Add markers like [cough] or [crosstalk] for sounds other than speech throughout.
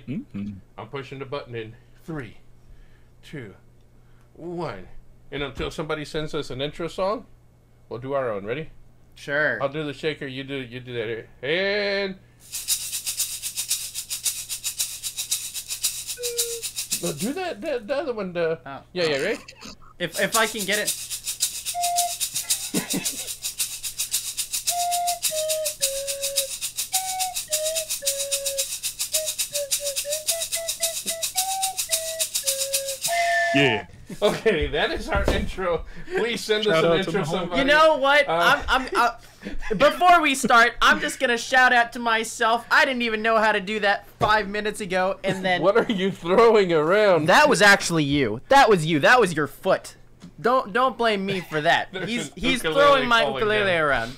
Mhm. I'm pushing the button in three, two, one. And until somebody sends us an intro song, we'll do our own. Ready? Sure. I'll do the shaker. You do you do that. And no, do that. The, the other one. The Oh. yeah yeah right. If if I can get it. Yeah. Okay, that is our intro. Please send us an intro. my whole- Somebody. You know what? Uh, I'm. I'm uh, before we start, I'm just gonna shout out to myself. I didn't even know how to do that five minutes ago, and then What are you throwing around? that was actually you. That was you. That was your foot. Don't don't blame me for that. He's an he's throwing my falling ukulele down. around.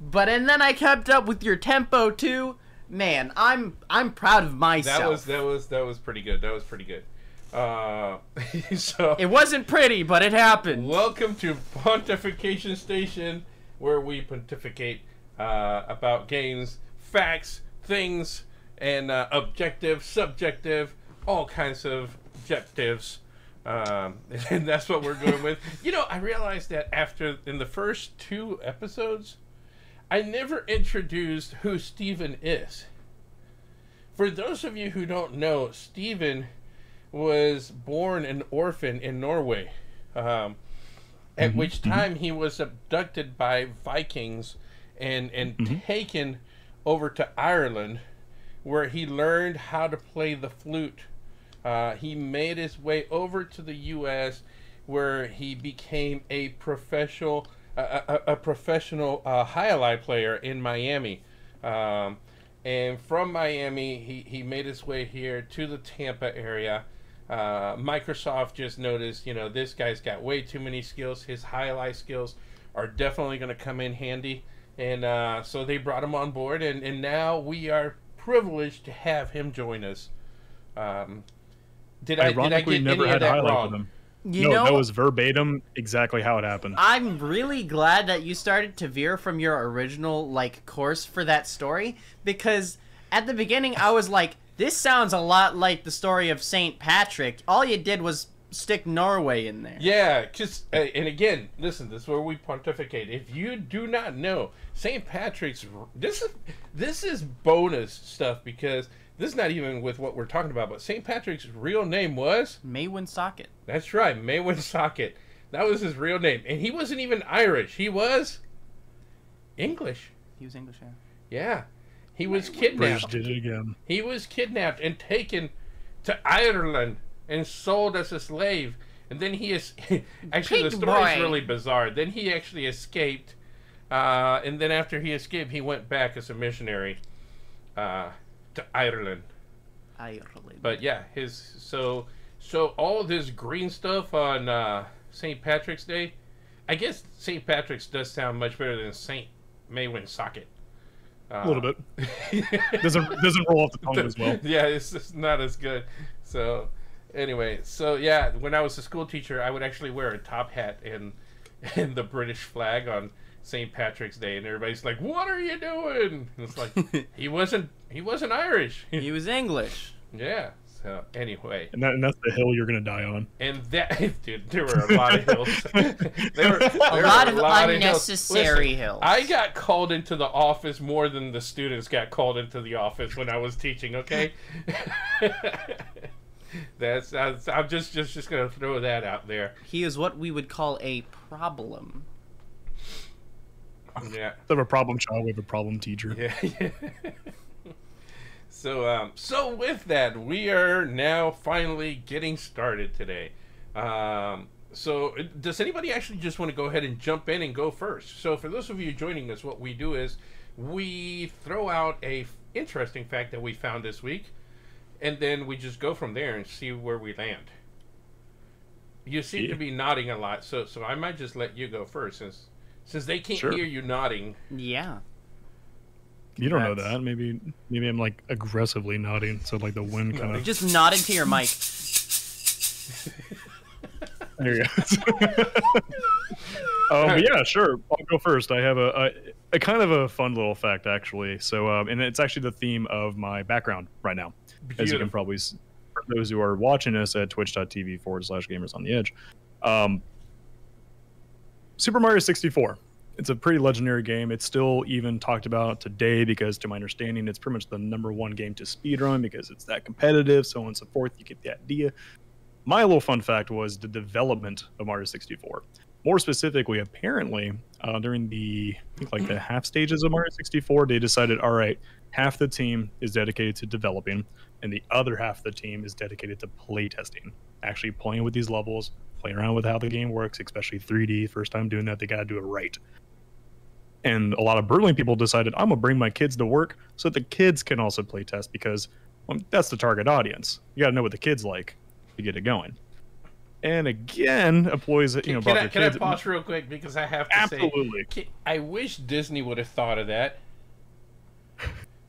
But and then I kept up with your tempo too. Man, I'm I'm proud of myself. that was that was that was pretty good. That was pretty good. Uh, [laughs] so It wasn't pretty, but it happened. Welcome to Pontification Station, where we pontificate uh, about games, facts, things, and uh, objective, subjective, all kinds of objectives. Um, [laughs] and that's what we're going with. [laughs] You know, I realized that after in the first two episodes, I never introduced who Steven is. For those of you who don't know, Steven was born an orphan in Norway. Um, at which time he was abducted by Vikings and and taken over to Ireland, where he learned how to play the flute. Uh, he made his way over to the U.S., where he became a professional a, a, a professional uh, highlight player in Miami. Um, and from Miami, he, he made his way here to the Tampa area. Uh, Microsoft just noticed, you know, this guy's got way too many skills. His highlight skills are definitely going to come in handy. And uh, so they brought him on board, and, and now we are privileged to have him join us. Um, did I, did I Ironically, get never any had of that highlight wrong? with him. You no, know, that was verbatim exactly how it happened. I'm really glad that you started to veer from your original like course for that story because at the beginning I was like, this sounds a lot like the story of Saint Patrick. All you did was stick Norway in there. Yeah, because uh, and again, listen, this is where we pontificate. If you do not know St. Patrick's, this is this is bonus stuff because this is not even with what we're talking about. But St. Patrick's real name was Maewyn Succat. that's right, Maewyn Succat. That was his real name, and he wasn't even Irish. He was English. He was English. Yeah. Yeah, he was British kidnapped. did it again. He was kidnapped and taken to Ireland and sold as a slave. And then he is [laughs] actually the Pig story is really bizarre. Then he actually escaped, uh, and then after he escaped, he went back as a missionary uh, to Ireland. Ireland. But yeah, his so so all this green stuff on uh, St. Patrick's Day. I guess St. Patrick's does sound much better than St. Maewyn Succat. Uh, A little bit. [laughs] doesn't doesn't roll off the tongue as well. [laughs] yeah, it's just not as good. So, anyway, so yeah, when I was a school teacher, I would actually wear a top hat and [laughs] and the British flag on St. Patrick's Day, and everybody's like, "What are you doing?" And it's like he wasn't he wasn't Irish. he was English. yeah. So anyway, And, that, and that's the hill you're gonna die on. and that [laughs] dude, there were a lot of hills. [laughs] there were A lot of unnecessary hills. I got called into the office more than the students got called into the office when I was teaching. Okay, [laughs] that's, that's I'm just just just gonna throw that out there. He is what we would call a problem. Yeah, Instead of a problem child, we have a problem teacher. yeah. yeah. So um, so with that, we are now finally getting started today. Um, so does anybody actually just want to go ahead and jump in and go first? So for those of you joining us, what we do is we throw out a f- interesting fact that we found this week, and then we just go from there and see where we land. You seem Yeah. to be nodding a lot, so so I might just let you go first since since they can't Sure. hear you nodding. Yeah. You don't know that. Maybe maybe I'm like aggressively nodding, so like the wind kind of. Just nod into your mic. [laughs] There you go. [laughs] Um, yeah, sure. I'll go first. I have a, a, a kind of a fun little fact actually. So, um, and it's actually the theme of my background right now, as you can probably s- for those who are watching us at twitch.tv forward slash gamers on the edge. Um, Super Mario 64. It's a pretty legendary game. It's still even talked about today because, to my understanding, it's pretty much the number one game to speedrun because it's that competitive, so on and so forth. You get the idea. My little fun fact was the development of Mario 64. More specifically, apparently, uh, during the I think like the [clears throat] half stages of Mario 64, they decided, all right, half the team is dedicated to developing, and the other half of the team is dedicated to playtesting, actually playing with these levels, playing around with how the game works, especially 3D. First time doing that, they got to do it right. And a lot of Berlin people decided, I'm gonna bring my kids to work so the kids can also play test because well, that's the target audience. You got to know what the kids like to get it going. And again, employees, you know, can, I, can I pause real quick because I have to Absolutely. say, I wish Disney would have thought of that.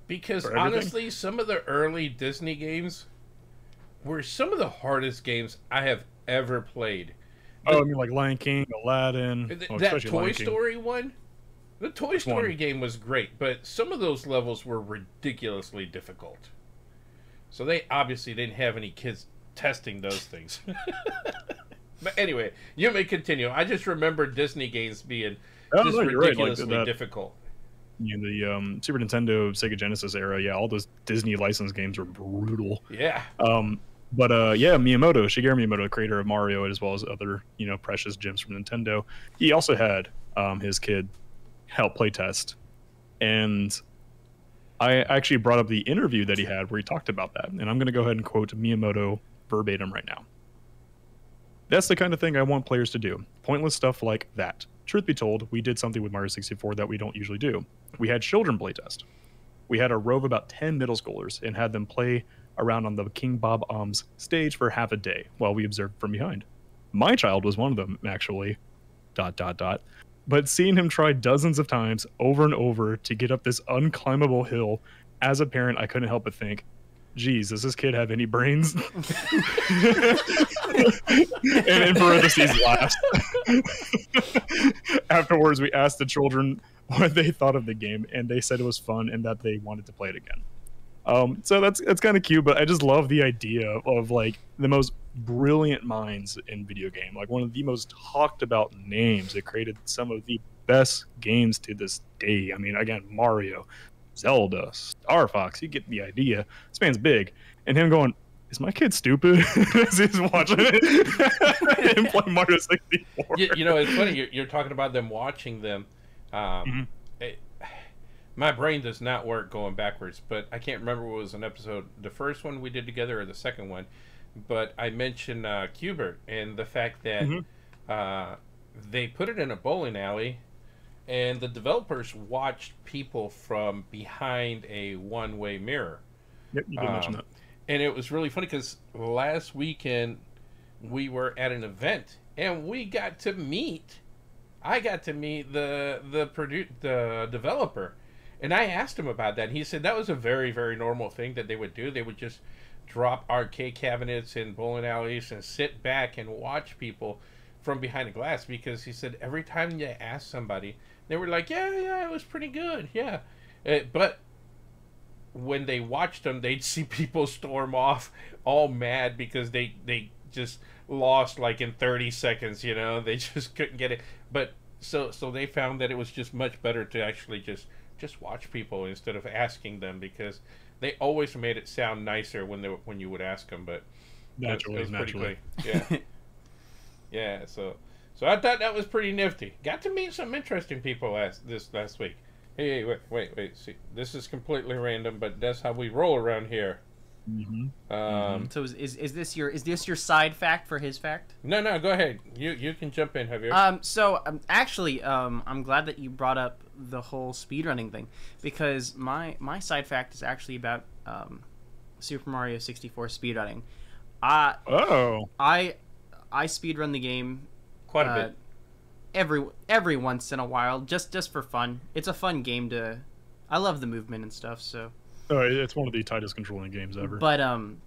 Because honestly, some of the early Disney games were some of the hardest games I have ever played. Oh, I mean, like Lion King, Aladdin, Th- well, that Toy. Story one, the Toy Story one? game was great, but some of those levels were ridiculously difficult. So they obviously didn't have any kids testing those things. [laughs] but anyway, you may continue. I just remember Disney games being Oh, just no, you're right. Like ridiculously that, difficult. you know, the um, Super Nintendo, Sega Genesis era, yeah, all those Disney licensed games were brutal. Yeah. Um, but uh, yeah, Miyamoto, Shigeru Miyamoto, creator of Mario, as well as other you know precious gems from Nintendo, he also had um, his kid help playtest, and I actually brought up the interview that he had where he talked about that, and I'm going to go ahead and quote Miyamoto verbatim right now. That's the kind of thing I want players to do. Pointless stuff like that. Truth be told, we did something with Mario 64 that we don't usually do. We had children playtest. We had a row of about 10 middle schoolers and had them play around on the King Bob-omb's stage for half a day while we observed from behind. My child was one of them, actually. Dot, dot, dot. But seeing him try dozens of times over and over to get up this unclimbable hill, as a parent, I couldn't help but think, geez, does this kid have any brains? [laughs] and in parentheses, laughs. Afterwards, we asked the children what they thought of the game, and they said it was fun and that they wanted to play it again. Um, so that's that's kind of cute, but I just love the idea of like the most brilliant minds in video game, like one of the most talked about names that created some of the best games to this day. I mean, again, Mario, Zelda, Star Fox, you get the idea. This man's big, and him going, "Is my kid stupid?" [laughs] As he's watching it [laughs] and play Mario 64. you, you know, it's funny. You're, you're talking about them watching them. Um, Mhm. it- my brain does not work going backwards, but I can't remember what was an episode, the first one we did together or the second one. But I mentioned uh, Q*bert and the fact that Mhm. uh, they put it in a bowling alley, and the developers watched people from behind a one-way mirror. Yep, you did mention Um, that. and it was really funny because last weekend we were at an event and we got to meet i got to meet the the produ- the developer and i asked him about that and he said that was a very very normal thing that they would do they would just drop arcade cabinets in bowling alleys and sit back and watch people from behind the glass because he said every time you asked somebody they were like yeah yeah it was pretty good yeah Uh, but when they watched them, they'd see [laughs] people storm off all mad because they they just lost like in 30 seconds, you know. [laughs] They just couldn't get it. But so so they found that it was just much better to actually just just watch people instead of asking them because they always made it sound nicer when they when you would ask them, but it was- Naturally, it was pretty naturally. quick. Yeah. [laughs] yeah, so so I thought that was pretty nifty. Got to meet some interesting people last this last week. Hey, hey, wait, wait, wait. See, this is completely random, but that's how we roll around here. Hmm Um, So is, is is this your is this your side fact for his fact? No, no, go ahead. You you can jump in, Javier. Um, so um, actually, um, I'm glad that you brought up the whole speedrunning thing because my my side fact is actually about um, Super Mario 64 speedrunning. I Oh, I I speedrun the game Quite a uh, bit. every every once in a while just just for fun. It's a fun game to. I love the movement and stuff. So, oh, it's one of the tightest controlling games ever. but um,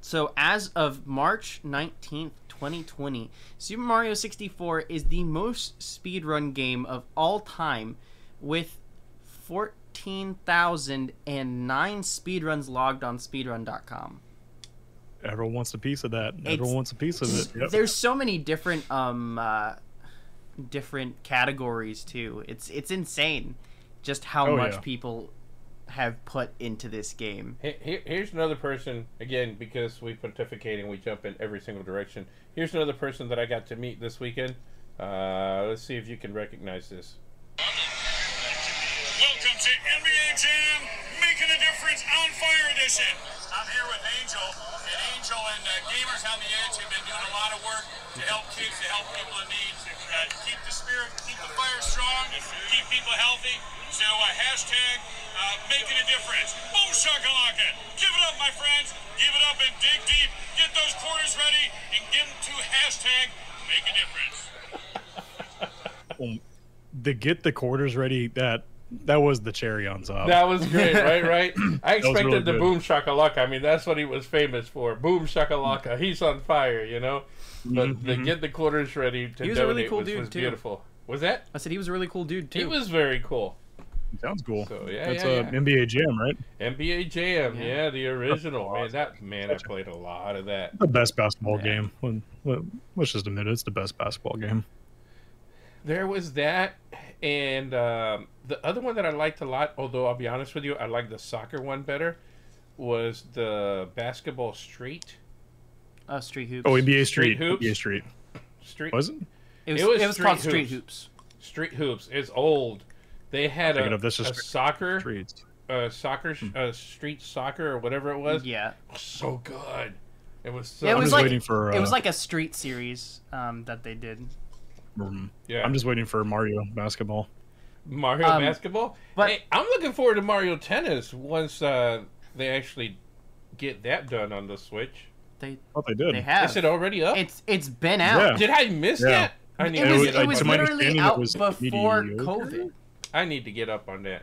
So as of March 19th, 2020, Super Mario 64 is the most speedrun game of all time with 14,009 speedruns logged on speedrun.com. Everyone wants a piece of that. Everyone It's- wants a piece of it. [laughs] Yep. There's so many different um uh, different categories too. It's it's insane just how Oh, much yeah. people have put into this game. Here, here- here's another person again because we pontificate and we jump in every single direction. Here's another person that I got to meet this weekend. Uh, let's see if you can recognize this. Fire Edition. I'm here with Angel, and Angel and uh, Gamers on the Edge have been doing a lot of work to help kids, to help people in need, uh, keep the spirit, keep the fire strong, keep people healthy. So uh, hashtag uh, making a difference. Boom shakalaka! Give it up, my friends. Give it up and dig deep. Get those quarters ready and give them to hashtag make a difference. [laughs] Um, the get the quarters ready. That that was the cherry on top. That was great, right? Right. [clears throat] I expected really the good. boom shakalaka. I mean, that's what he was famous for. Boom shakalaka. He's on fire, you know. But the get the quarters ready to Mm-hmm, He was a donate really cool was, dude, was too. beautiful. Was that? I said he was a really cool dude too. He was very cool. Sounds cool. So, yeah, That's yeah, a yeah. NBA Jam, right? NBA Jam, yeah, Yeah. the original man. That man, I played a lot of that. The best basketball Yeah. game. When, when, let's just admit it, it's the best basketball game. There was that, and um, the other one that I liked a lot. Although I'll be honest with you, I like the soccer one better. Was the basketball street uh, Street Hoops. Oh, NBA Street Street. Hoops? NBA Street. street Was it? it was, it was it was called Street Street Hoops. Hoops. street hoops? It's old. They had a, of this a Street- soccer, Streets. uh, soccer, sh uh, street soccer or whatever it was. Yeah. so good. It was so. it was like waiting for, it was uh, like a street series um, that they did. Um, yeah. I'm just waiting for Mario basketball. Mario Um, basketball. but- hey, I'm looking forward to Mario tennis once uh, they actually get that done on the Switch. They Oh, they did. they have. Is it already up? It's it's been out. Yeah. Did I miss Yeah. that? I need, It to was it was to on my that. literally understanding, it out was before mediocre. COVID. I need to get up on that.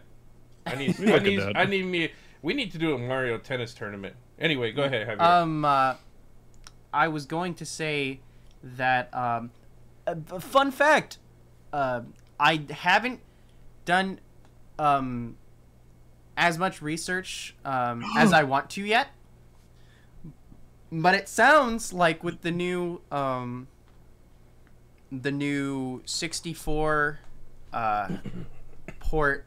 I need. [laughs] I need. that. I need me. We need to do a Mario tennis tournament. Anyway, go ahead. Javier. Um, uh, I was going to say that. Um, b- fun fact. Uh, I haven't done um as much research um, [gasps] as I want to yet. But it sounds like with the new um, the new 64 uh, [coughs] port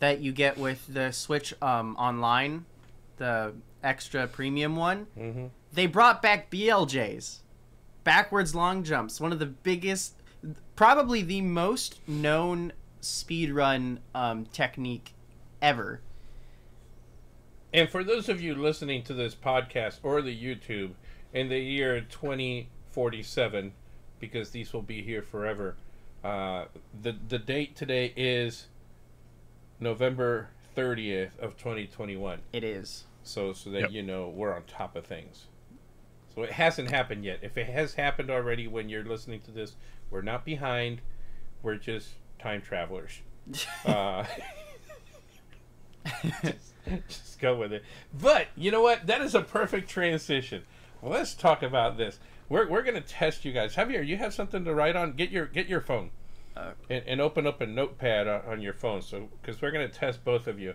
that you get with the Switch um, online, the extra premium one, hmm they brought back BLJs, backwards long jumps, one of the biggest, probably the most known speedrun um, technique ever. And for those of you listening to this podcast or the YouTube in the year 2047, because these will be here forever, uh, the the date today is November 30th of 2021. It is. So so that Yep. you know we're on top of things. So it hasn't happened yet. If it has happened already when you're listening to this, we're not behind. We're just time travelers. [laughs] Uh, just, [laughs] just go with it. But you know what? That is a perfect transition. Let's talk about this. We're, we're gonna test you guys. Javier, you have something to write on? Get your get your phone Uh, and, and open up a notepad on, on your phone. So because we're gonna test both of you.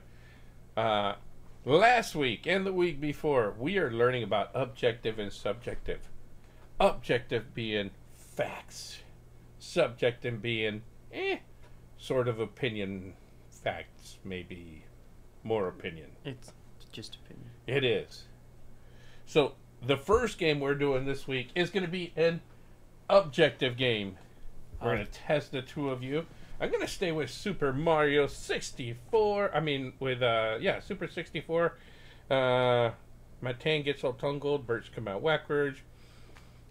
Uh, last week and the week before, we are learning about objective and subjective. Objective being facts, subjective being eh, sort of opinion. Facts maybe more opinion. It's just opinion. It is. So the first game we're doing this week is going to be an objective game. We're Oh. going to test the two of you. I'm going to stay with Super Mario 64. I mean, with uh, yeah, Super 64. Uh, my tan gets all tangled. Birds come out backwards.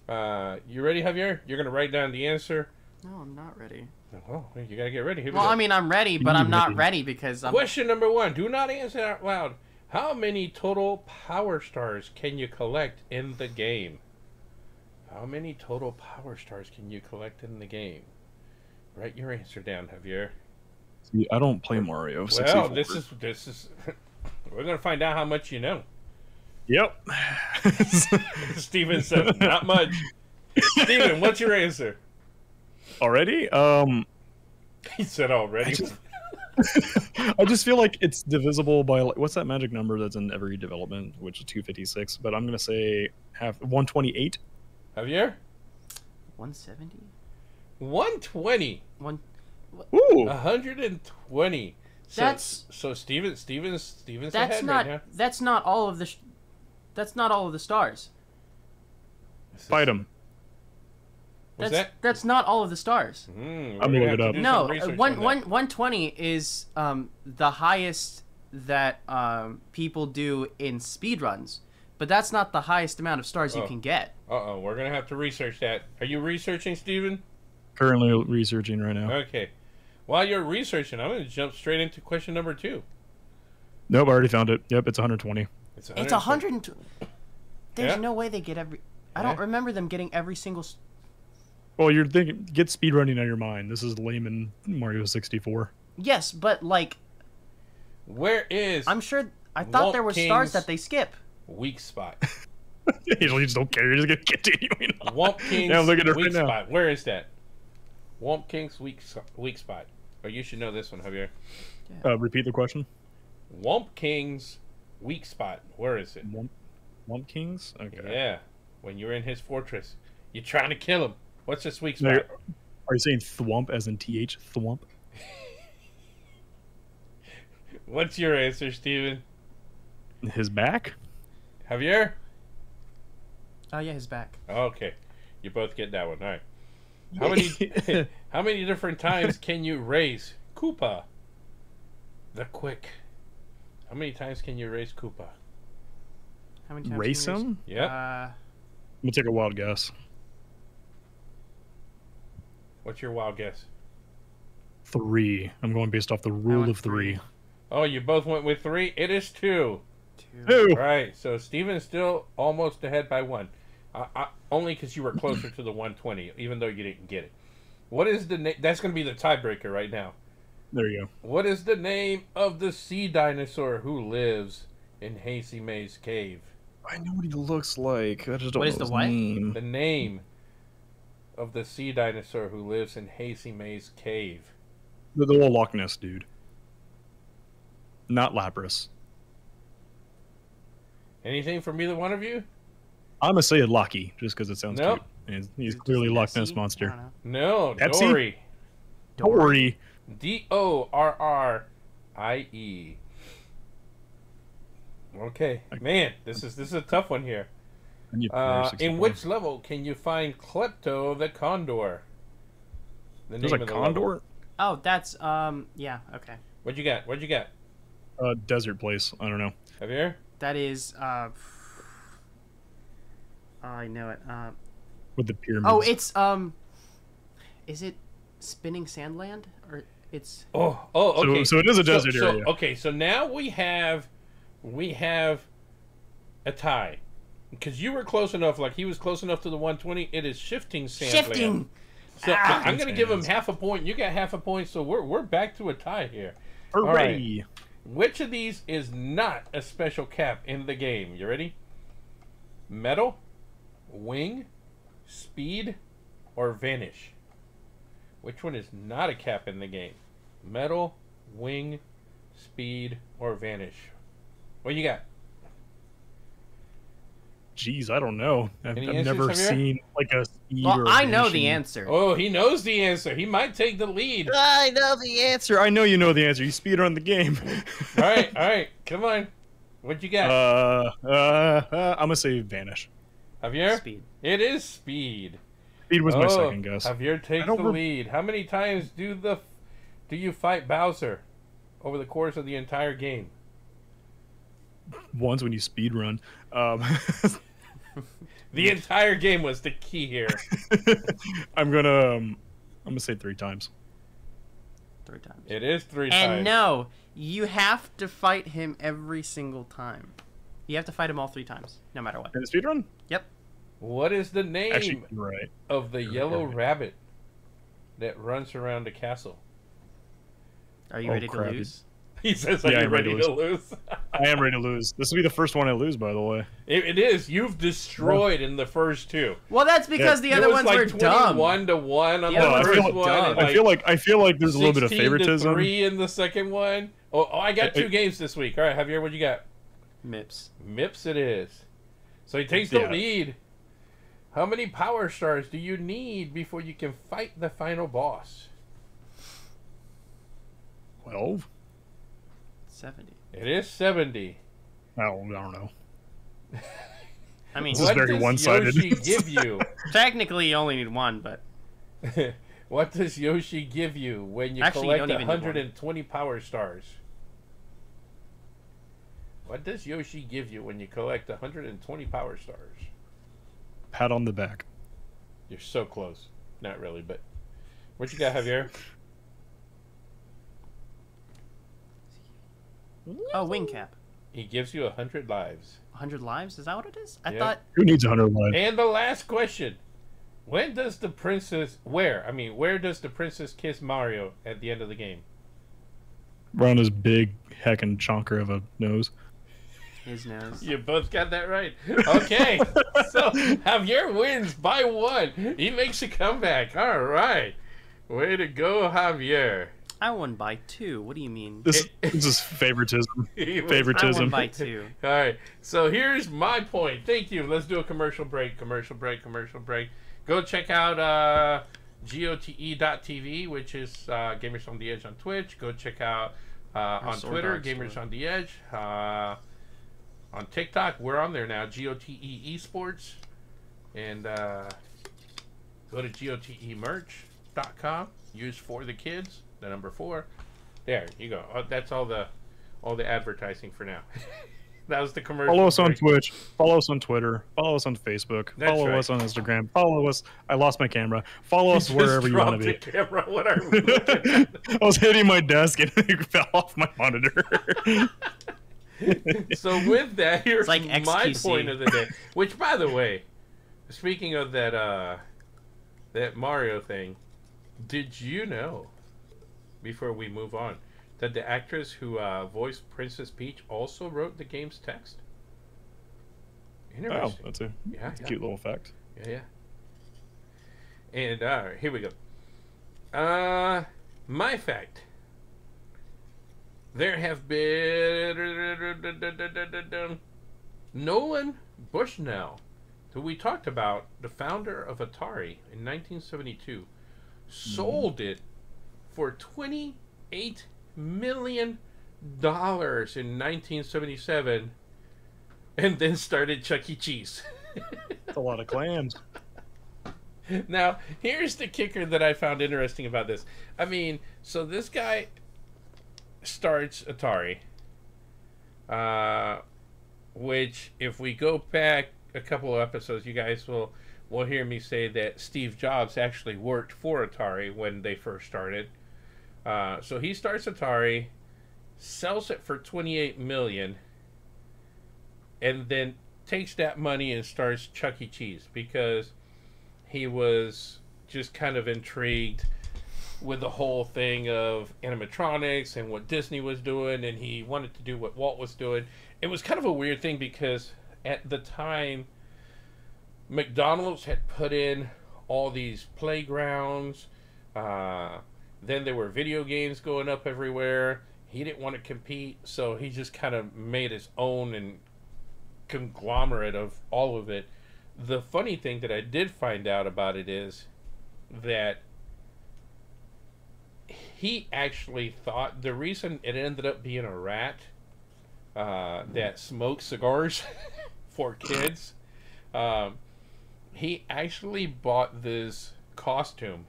Uh, you ready, Javier? You're going to write down the answer. No, I'm not ready. Oh, you got to get ready. We Well, go. I mean, I'm ready, but I'm not ready. [laughs] ready because I'm. Question number one. Do not answer out loud. How many total power stars can you collect in the game? How many total power stars can you collect in the game? Write your answer down, Javier. See, I don't play Mario. Well, 64. this is this is. [laughs] We're gonna find out how much you know. Yep. [laughs] Steven said, not much. Steven, what's your answer? Already? Um, He said already. I just- [laughs] I just feel like it's divisible by like, what's that magic number that's in every development, which is 256. But I'm gonna say half 128. Javier? 170? 120. One. Ooh, 120. So, That's- so Steven Steven's Steven's That's ahead not. right That's not all of the. Sh- that's not all of the stars. fight him. Was That's that? that's not all of the stars. Mm, I'm gonna gonna look it up. No, some uh, one on one one twenty is um the highest that um people do in speedruns, but that's not the highest amount of stars Oh. you can get. Uh oh, we're gonna have to research that. Are you researching, Steven? Currently researching right now. Okay. While you're researching, I'm gonna jump straight into question number two. Nope, I already found it. Yep, it's 120. It's 120. It's a 120. hundred. There's Yeah. no way they get every. I don't Yeah. remember them getting every single. Well, you're thinking get speedrunning on your mind. This is layman Mario 64. Yes, but like Where is I'm sure. I thought there were Womp stars that they skip. weak spot? [laughs] you usually just don't care. You're just gonna [laughs] continuing. on. Whomp King's Yeah, look at it weak right now. spot. Where is that? Whomp King's weak weak spot. Or you should know this one, Javier. Uh, repeat the question. Whomp King's weak spot. Where is it? Womp, Wump Kings. Okay. Yeah, when you're in his fortress, you're trying to kill him. What's his weak Now, spot? Are you saying Thwomp as in th Thwomp? [laughs] What's your answer, Steven? His back? Javier? Oh yeah, his back. Okay, you both get that one. All right. How many? [laughs] [laughs] how many different times can you raise Koopa? The quick. How many times can you raise Koopa? How many times? Race can you him? Yeah. Uh, I'm gonna take a wild guess. What's your wild guess? Three. I'm going based off the rule of three. Oh, you both went with three. It is two. two. Two. Right. So Steven's still almost ahead by one. I, I, only because you were closer to the 120, even though you didn't get it. What is the name? That's going to be the tiebreaker right now. There you go. What is the name of the sea dinosaur who lives in Hazy Maze Cave? I know what he looks like. I just don't What know is the his what? name. The name of the sea dinosaur who lives in Hazy Maze Cave. The, the little Loch Ness dude. Not Lapras. Anything from either one of you? I'm gonna say Locky just because it sounds Nope. cute. And he's clearly Loch Ness monster. No, Pepsi? Dorrie. Dorrie. D O R R I E. Okay, man, this is this is a tough one here. Uh, in which level can you find Klepto the Condor? The There's name a of the level. condor. Oh, that's um. Yeah. Okay. What'd you got? What'd you got? Uh, desert place. I don't know. Javier? That is uh. Oh, I know it. Uh, With the pyramids. oh, it's um. Is it spinning sandland or it's Oh, oh, okay. so it is a desert so, area. Okay, so now we have we have a tie. Because you were close enough, like he was close enough to the 120. It is shifting sand. shifting? So Ah! I'm going to give him half a point. You got half a point, so we're we're back to a tie here. Hooray! Which of these is not a special cap in the game? You ready? Metal, wing, speed, or vanish? Which one is not a cap in the game? Metal, wing, speed, or vanish? What you got? Jeez, I don't know. I've, I've never Javier? seen like a speed Well, or a I know the answer. Oh, he knows the answer. He might take the lead. I know the answer. I know you know the answer. You speed on the game. all right, [laughs] all right, Come on. What'd you got? Uh, uh, uh, I'm gonna say vanish. Javier? Speed. It is speed. Speed was my Oh, second guess. Javier takes the re- lead. How many times do the do you fight Bowser over the course of the entire game? Once when you speed run. Um, [laughs] The entire game was the key here. [laughs] I'm gonna um, I'm gonna say three times. Three times. It is three And times. And no, you have to fight him every single time. You have to fight him all three times, no matter what. In the speed run? Yep. What is the name Actually, right. of the yellow right. rabbit that runs around the castle? Are you Oh, ready to lose? [laughs] He says, "Are Yeah, you I'm ready ready to to lose?" [laughs] I am ready to lose. This will be the first one I lose, by the way. it, it is. You've destroyed in the first two. Well, that's because the It other was ones like were dumb. twenty-one to one on The the other ones first were one. dumb. and I feel like I feel like there's a little bit of 16 to favoritism. three in the second one. Oh, oh I got I- two games this week. All right, Javier, what you got? Mips. Mips it is. So he takes the lead. How many power stars do you need before you can fight the final boss? Twelve? Seventy. It is 70. I don't, I don't know. [laughs] I mean, This is very does one-sided. Yoshi give you? [laughs] technically you only need one, but [laughs] what does Yoshi give you when you Actually, you collect don't even 120 power stars? What does Yoshi give you when you collect 120 power stars? Pat on the back. You're so close. Not really, but what you got, Javier? oh, wing cap. He gives you a 100 lives. A 100 lives? Is that what it is? I Yeah. thought Who needs a 100 lives? And the last question. When does the princess where? I mean, where does the princess kiss Mario at the end of the game? Around his big heckin' chonker of a nose. His nose. You both got that right. Okay. [laughs] so Javier wins by one. He makes a comeback. All right. Way to go, Javier. I won by two. What do you mean? This, this [laughs] is favoritism. [laughs] He was- I Favoritism. won by two. All right. So here's my point. Thank you. Let's do a commercial break. Commercial break. Commercial break. Go check out uh, gote.tv, which is uh, Gamers on the Edge on Twitch. Go check out uh, on Twitter, Gamers on the Edge. Uh, on TikTok, we're on there now. GOTE Esports, and uh, go to gotemerch.com. Use for the kids. The number four. There you go. Uh, that's all the all the advertising for now. [laughs] that was the commercial. Follow us on. Twitch. Follow us on Twitter. Follow us on Facebook. That's follow right. us on Instagram. Follow us. I lost my camera. Follow us [laughs] wherever you want to be. camera. What are we? [laughs] I was hitting my desk and it fell off my monitor. [laughs] so with that, here's like my point of the day. Which, by the way, speaking of that uh, that Mario thing, did you know? Before we move on, that the actress who uh, voiced Princess Peach also wrote the game's text. oh, Interesting. that's a, yeah, that's a cute little fact. Yeah, yeah. And all right, here we go. Uh, my fact. There have been Nolan Bushnell, who we talked about, the founder of Atari in 1972, sold it for 28 million dollars in 1977, and then started Chuck E. Cheese. That's a lot of clams. [laughs] now, here's the kicker that I found interesting about this. I mean, so this guy starts Atari, uh, which, if we go back a couple of episodes, you guys will will hear me say that Steve Jobs actually worked for Atari when they first started. Uh, so he starts Atari, sells it for 28 million, and then takes that money and starts Chuck E. Cheese because he was just kind of intrigued with the whole thing of animatronics and what Disney was doing, and he wanted to do what Walt was doing. It was kind of a weird thing because at the time, McDonald's had put in all these playgrounds. Uh, then there were video games going up everywhere. He didn't want to compete, so he just kind of made his own and conglomerate of all of it. The funny thing that I did find out about it is that he actually thought the reason it ended up being a rat uh, that smoked cigars [laughs] for kids, um, he actually bought this costume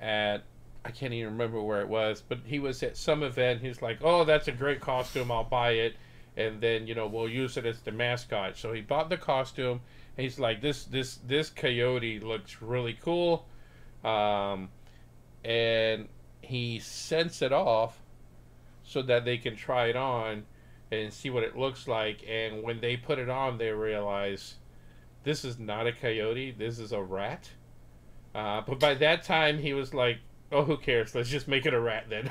at I can't even remember where it was, but he was at some event. He's like, "Oh, that's a great costume. I'll buy it." and then you know we'll use it as the mascot. So he bought the costume. He's like, this this this coyote looks really cool, um, and he sends it off so that they can try it on and see what it looks like. And when they put it on, they realize this is not a coyote. This is a rat. Uh, but by that time, he was like oh, who cares? Let's just make it a rat then.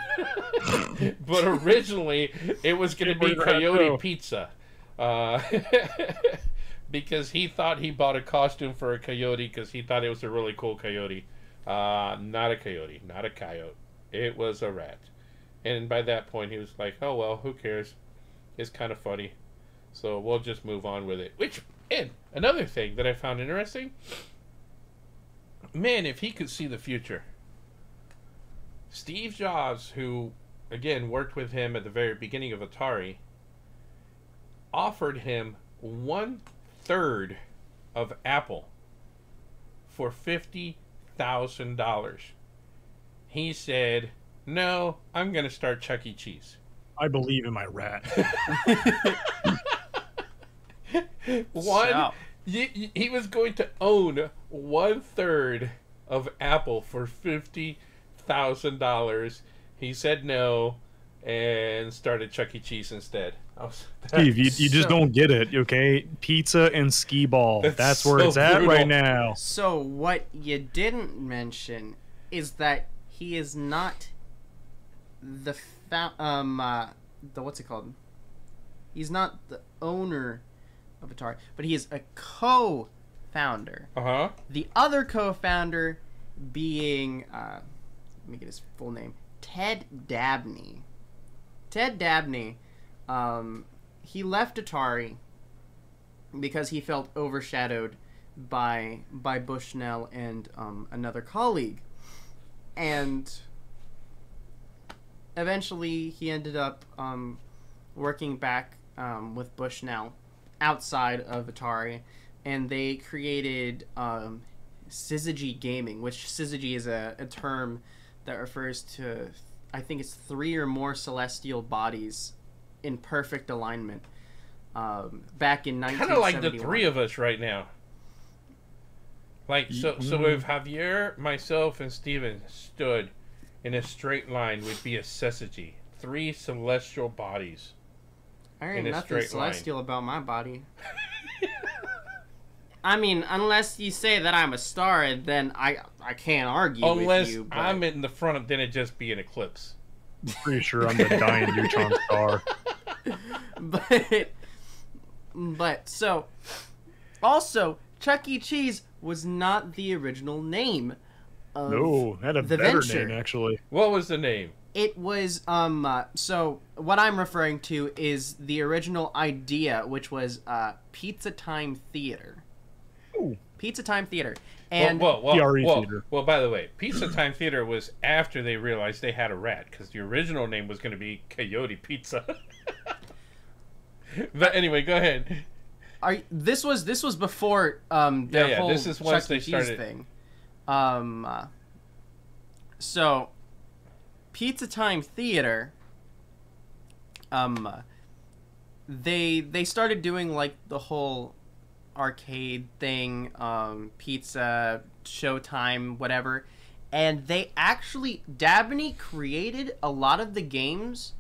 [laughs] but originally, it was going to be Coyote. Pizza. Uh, [laughs] because he thought he bought a costume for a coyote because he thought it was a really cool coyote. Uh, not a coyote, not a coyote. It was a rat. And by that point, he was like, oh, well, who cares? It's kind of funny. So we'll just move on with it. Which, and another thing that I found interesting man, if he could see the future. Steve Jobs, who again worked with him at the very beginning of Atari, offered him one third of Apple for fifty thousand dollars. He said, "No, I'm going to start Chuck E. Cheese." I believe in my rat. [laughs] One, So- y- y- he was going to own one third of Apple for fifty thousand dollars. He said no, and started Chuck E. Cheese instead. I was- [laughs] Steve, you, you just don't get it, okay? Pizza and skee ball. That's That's, where so it's at brutal. right now. So what you didn't mention is that he is not the fa- um uh, the what's it called? He's not the owner of Atari, but he is a co-founder. Uh-huh. The other co-founder being uh, let me get his full name, Ted Dabney. Ted Dabney, um, he left Atari because he felt overshadowed by by Bushnell and um, another colleague, and eventually he ended up um, working back um, with Bushnell outside of Atari, and they created um, Syzygy Gaming, which Syzygy is a, a term that refers to I think it's three or more celestial bodies in perfect alignment. Um, back in Kind of like the three of us right now. Like so, so Mm. if Javier, myself, and Steven stood in a straight line, would be a Syzygy. Three celestial bodies. There in ain't a nothing straight line. celestial about my body. [laughs] I mean, unless you say that I'm a star, then I I can't argue Unless with you. But... I'm in the front, of, then it'd just be an eclipse. Pretty sure I'm the dying [laughs] neutron star. [laughs] but but so also Chuck E. Cheese was not the original name. Of No, had a the better venture. name actually. What was the name? It was um uh, so what I'm referring to is the original idea, which was uh, Pizza Time Theater. Ooh. Pizza Time Theater, and well, well, well, PRE well, Theater. well, by the way, Pizza Time Theater was after they realized they had a rat because the original name was going to be Coyote Pizza. [laughs] [laughs] but anyway, go ahead. Are this was this was before um Yeah, their yeah, whole this is once Chuck they Cheese started- thing. Um, uh, so Pizza Time Theater. Um, uh, they they started doing like the whole arcade thing, um, pizza Showtime, whatever, and they actually Dabney created a lot of the games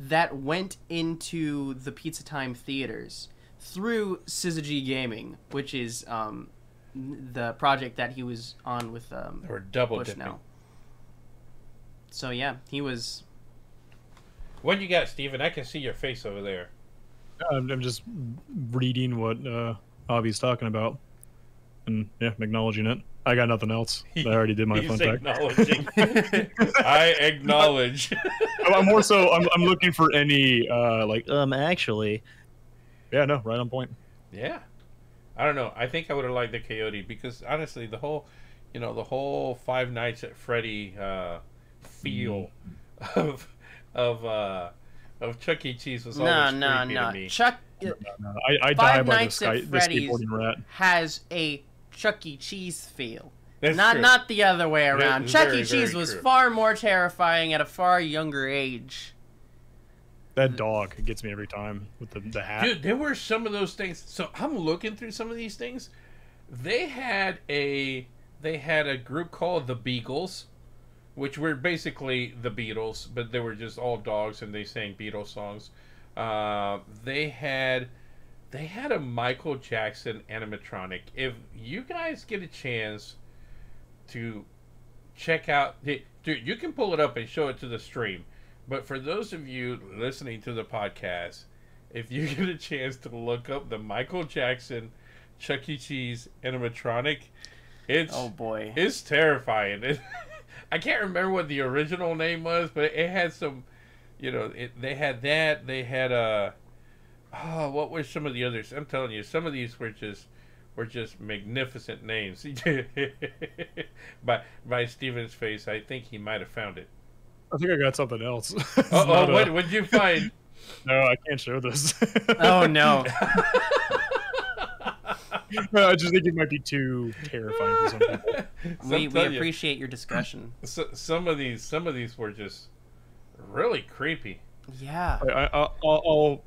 that went into the Pizza Time theaters through Syzygy Gaming, which is um, the project that he was on with um, Or double Bush dipping. now. So yeah, he was. What you got, Steven? I can see your face over there. I'm, I'm just reading what uh, Bobby's talking about, and yeah, acknowledging it. I got nothing else. [laughs] I already did my He's fun fact. acknowledging. [laughs] I acknowledge. [laughs] I'm more so. I'm, I'm looking for any uh, like um actually. Yeah, no, right on point. Yeah. I don't know. I think I would have liked the Coyote because honestly, the whole, you know, the whole Five Nights at Freddy uh, feel of of uh, of Chuck E. Cheese was No, always no, creepy no. to me. Chuck No, I, I die Five by the, Nights sky, at the Freddy's- skateboarding rat. has a Chuck E. Cheese feel. That's not true. not the other way around. is Chuck very, E. Cheese very was true. far more terrifying at a far younger age. That dog gets me every time with the, the hat. Dude, there were some of those things. So I'm looking through some of these things. They had a they had a group called the Beagles, which were basically the Beatles, but they were just all dogs and they sang Beatles songs. Uh, they had they had a Michael Jackson animatronic. If you guys get a chance to check out, dude, you can pull it up and show it to the stream. But for those of you listening to the podcast, if you [laughs] get a chance to look up the Michael Jackson Chuck E. Cheese animatronic, it's Oh boy. it's terrifying. It, [laughs] I can't remember what the original name was, but it had some, you know, it, they had that. They had uh, oh, what were some of the others? I'm telling you, some of these were just were just magnificent names. [laughs] by by Steven's face, I think he might have found it. I think I got something else. [laughs] Oh, what what'd you find? [laughs] No, I can't show this. Oh no. I just think it might be too terrifying for some people. We we telling you, appreciate your discussion. [clears throat] so, some of these some of these were just really creepy. Yeah. I, I, I'll, I'll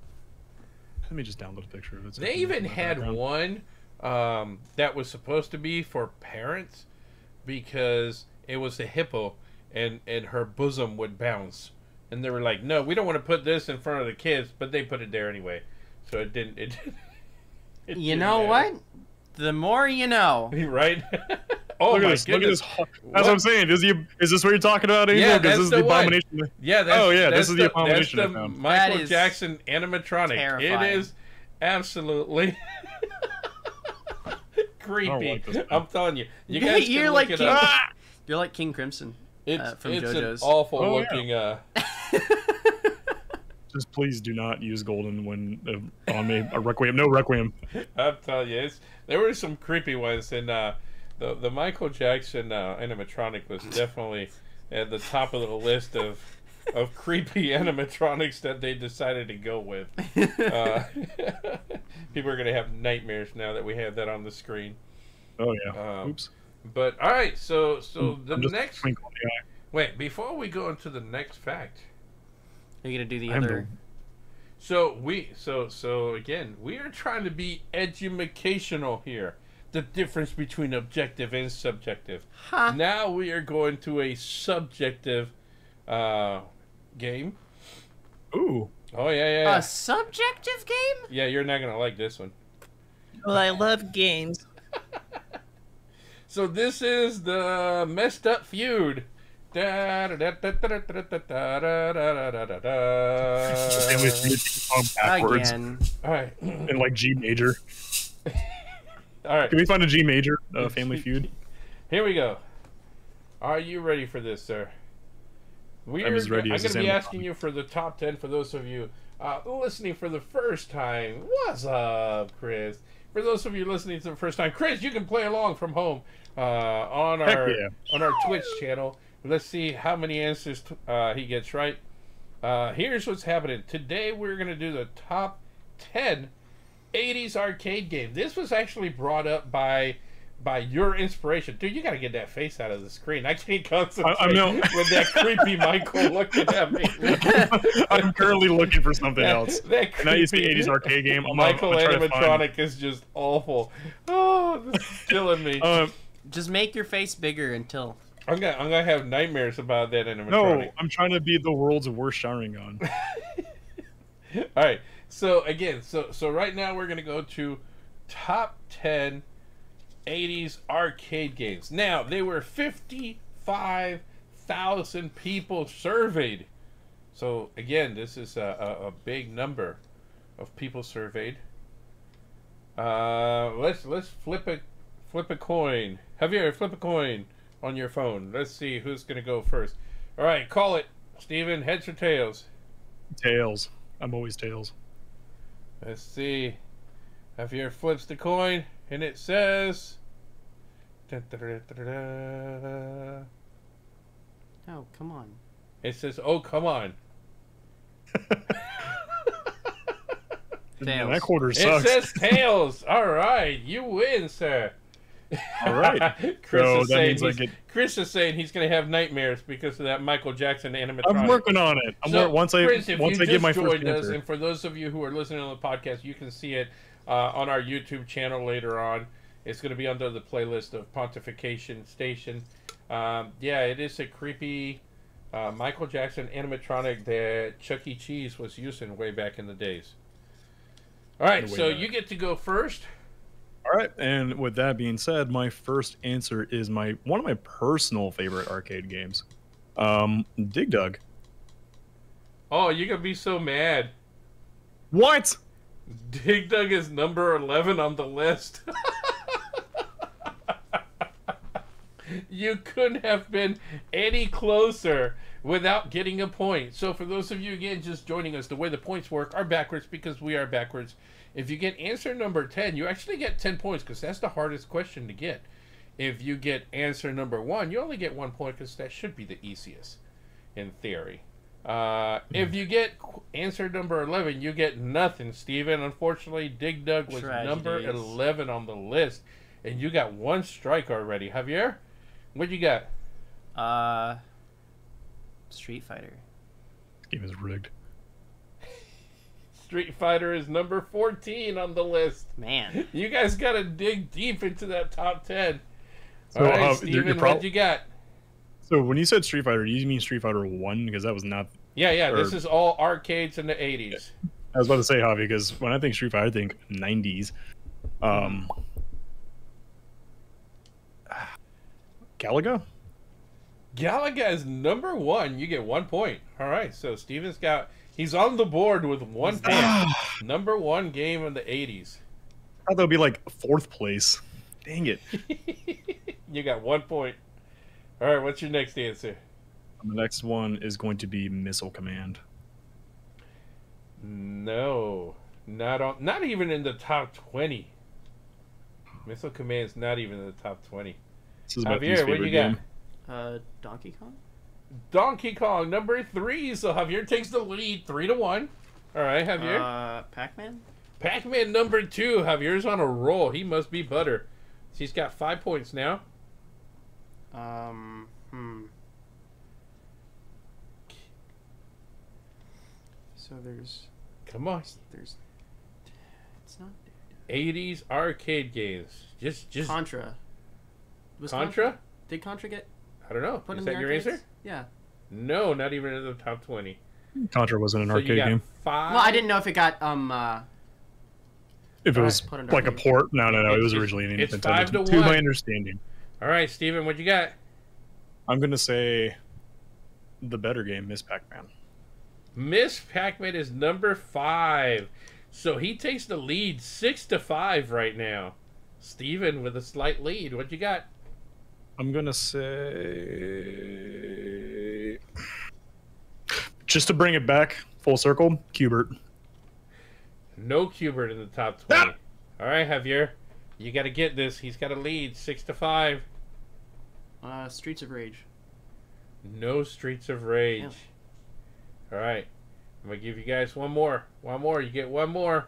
let me just download a picture of it. so They even had background. one um, that was supposed to be for parents because it was a hippo and and her bosom would bounce, and they were like, "No, we don't want to put this in front of the kids," but they put it there anyway, so it didn't. It, didn't- [laughs] it You didn't know matter. what? The more you know. [laughs] right? [laughs] oh Look at my this! Look at this! hu- That's what I'm saying. Is the is this what you're talking about? Angel? Yeah, 'Cause that's this is the the one. Yeah, that's, Oh, yeah, this is the abomination That's the. Michael That is Jackson animatronic. terrifying. It is absolutely [laughs] creepy. like. I'm telling you, you guys You're can like look it King- up. You're like King Crimson. It's, uh, from it's JoJo's. an awful Oh, yeah. looking. Uh, [laughs] Just please do not use golden when uh, on me. A requiem, no requiem. [laughs] I'm telling you, it's, there were some creepy ones, and uh, the the Michael Jackson uh, animatronic was definitely at the top of the list of of [laughs] creepy [laughs] animatronics that they decided to go with. [laughs] Uh, people are gonna have nightmares now that we have that on the screen. Oh yeah. Um, Oops. But all right, so so the I'm just next twinkling the wait before we go into the next fact. Are you gonna do the I'm other? So we so so again, we are trying to be educational here the difference between objective and subjective. Huh. Now we are going to a subjective uh, game. Ooh. Oh yeah, yeah, yeah. A subjective game? Yeah, you're not gonna like this one. Well, I love games. so this is the messed up feud. It was backwards. Again. All right. In like G major all right. Can we find a G major uh, family feud? Here we go. Are you ready for this, sir? We I'm as ready I'm going to be asking you for the top 10 for those of you uh, listening for the first time. What's up, Chris? For those of you listening for the first time, Chris, you can play along from home uh, on Heck our yeah. on our Twitch channel. Let's see how many answers t- uh, he gets right. Uh, here's what's happening. Today we're going to do the top 10 80s arcade game. This was actually brought up by by your inspiration. Dude, you got to get that face out of the screen. I can't concentrate I know. with that creepy Michael looking at me. [laughs] I'm currently looking for something That- else. That And that is the creepy 80s arcade game. I'm Michael gonna try to find- animatronic is just awful. Oh, this is killing me. Um, Just make your face bigger until. I'm gonna I'm gonna have nightmares about that animatronic. no. I'm trying to be the world's worst Sharingan. [laughs] All right. So again, so so right now we're gonna go to top ten 80s arcade games. Now they were 55,000 people surveyed. So again, this is a, a, a big number of people surveyed. Uh, let's let's flip a flip a coin. Javier, flip a coin on your phone. Let's see who's gonna go first. All right, call it. Steven, heads or tails? Tails. I'm always tails. Let's see. If here flips the coin, and it says. Da-da-da-da-da. Oh, come on. It says, "Oh, come on." [laughs] Tails. that quarter It sucks. says tails. All right, you win, sir. All right. [laughs] Chris So is that saying means I he's, Chris is saying he's gonna have nightmares because of that Michael Jackson animatronic. I'm working on it. I'm So, wor- once I Chris, once I get my first us, and for those of you who are listening on the podcast, you can see it uh, on our YouTube channel later on. It's going to be under the playlist of Pontification Station. Um, yeah, it is a creepy uh, Michael Jackson animatronic that Chuck E. Cheese was using way back in the days. All right, so back. you get to go first. All right, and with that being said, my first answer is my one of my personal favorite arcade games. Um, Dig Dug. Oh, you're gonna be so mad. What? Dig Dug is number 11 on the list. you couldn't have been any closer without getting a point. So, for those of you again just joining us, the way the points work are backwards because we are backwards. If you get answer number 10, you actually get 10 points because that's the hardest question to get. If you get answer number one, you only get one point because that should be the easiest in theory. Uh, if you get answer number 11, you get nothing, Steven. Unfortunately, Dig Dug was number 11 on the list, and you got one strike already. Javier, what you got? Uh, Street Fighter. This game is rigged. Street Fighter is number 14 on the list. Man, [laughs] You guys got to dig deep into that top 10. So, All right, uh, Steven, your what prob- you got? So when you said Street Fighter, do you mean Street Fighter One? Because that was not. Yeah, yeah, this is all arcades in the 80s. I was about to say Javi because when I think Street Fighter, I think '90s. Um, Galaga. Galaga is number one. You get one point. All right, so Steven's got he's on the board with one [sighs] point. number one game in the '80s. I thought that would be like fourth place. Dang it! [laughs] you got one point. All right, what's your next answer? The next one is going to be Missile Command. No, not on. Not even in the top twenty. Missile Command's not even in the top twenty. This is my Javier, what favorite you got? game. uh, Donkey Kong. Donkey Kong number three. So Javier takes the lead, three to one. All right, Javier. Uh, Pac-Man. Pac-Man number two. Javier's on a roll. He must be butter. He's got five points now. Um, hmm. So there's, Come on. there's, it's not 80s arcade games. Just, just Contra. Was Contra? Did Contra get I don't know. put Is that your arcades? answer? Yeah. No, not even in the top 20. Contra wasn't an so you arcade got game. five. Well, I didn't know if it got um. Uh, If it Alright, was put it like a port, no, no, no, it was originally an it's Nintendo. five to to one. my understanding, All right, Steven, what you got? I'm gonna say the better game, Miss Pac-Man. Miss Pac-Man is number five. So he takes the lead six to five right now. Steven with a slight lead. What you got? I'm gonna say just to bring it back full circle, Q*bert. No Q*bert in the top 20. All right, Javier. You got to get this. He's got a lead six to five. uh, Streets of Rage. No Streets of Rage. All right. I'm going to give you guys one more. One more. You get one more.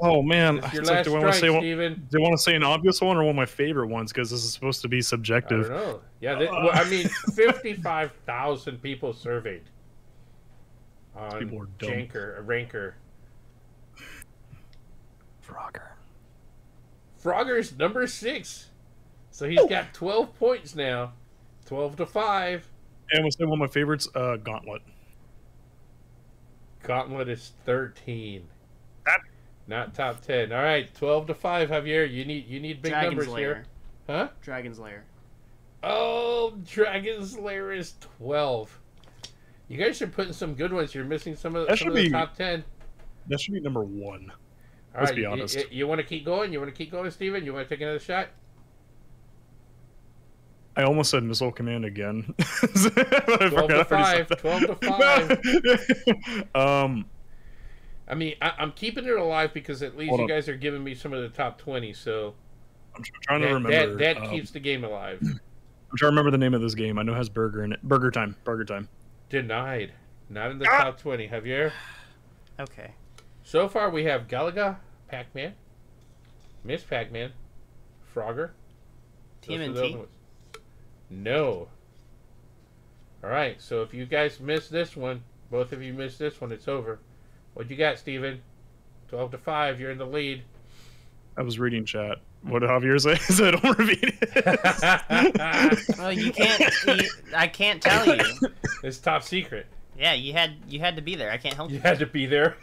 Oh man, It's your It's like, last do I want to say one, Steven. do I want to say an obvious one or one of my favorite ones? Because this is supposed to be I subjective. don't know. Yeah, th- well, I mean, [laughs] 55,000 people surveyed on People are dumb. Janker, uh, Ranker. Frogger. Frogger's number six. So he's got 12 points now. 12 to 5. And I'm gonna say one of my favorites, uh, Gauntlet. Gauntlet is 13. That- Not top 10. All right, 12 to 5, Javier. You need you need big Dragon's numbers Lair. here. Huh? Dragon's Lair. Oh, Dragon's Lair is 12. You guys are putting some good ones. You're missing some of, That some should of the be- top 10. That should be number one. All Let's right, be you- honest. You, want to keep going? You want to keep going, Steven? You want to take another shot? I almost said Missile Command again. [laughs] 12 to forgot I already 5. 12 to that. [laughs] um, I mean, I, I'm keeping it alive because at least Hold you on. guys are giving me some of the top 20. So I'm tr- trying that, to remember. that, that um, keeps the game alive. [clears throat] I'm trying to remember the name of this game. I know it has burger in it. Burger time. Burger time. Denied. Not in the Ah! top 20. Javier? Okay. So far, we have Galaga, Pac Man, Miss Pac Man, Frogger. Those are the TMNT? No. All right, so if you guys miss this one, both of you miss this one, it's over. What you got, Steven? 12 to 5, you're in the lead. I was reading chat. What did Javier say? [laughs] so don't repeat it. [laughs] Well, you can't. you, I can't tell you. it's top secret. Yeah, you had you had to be there. I can't help You you. had to be there.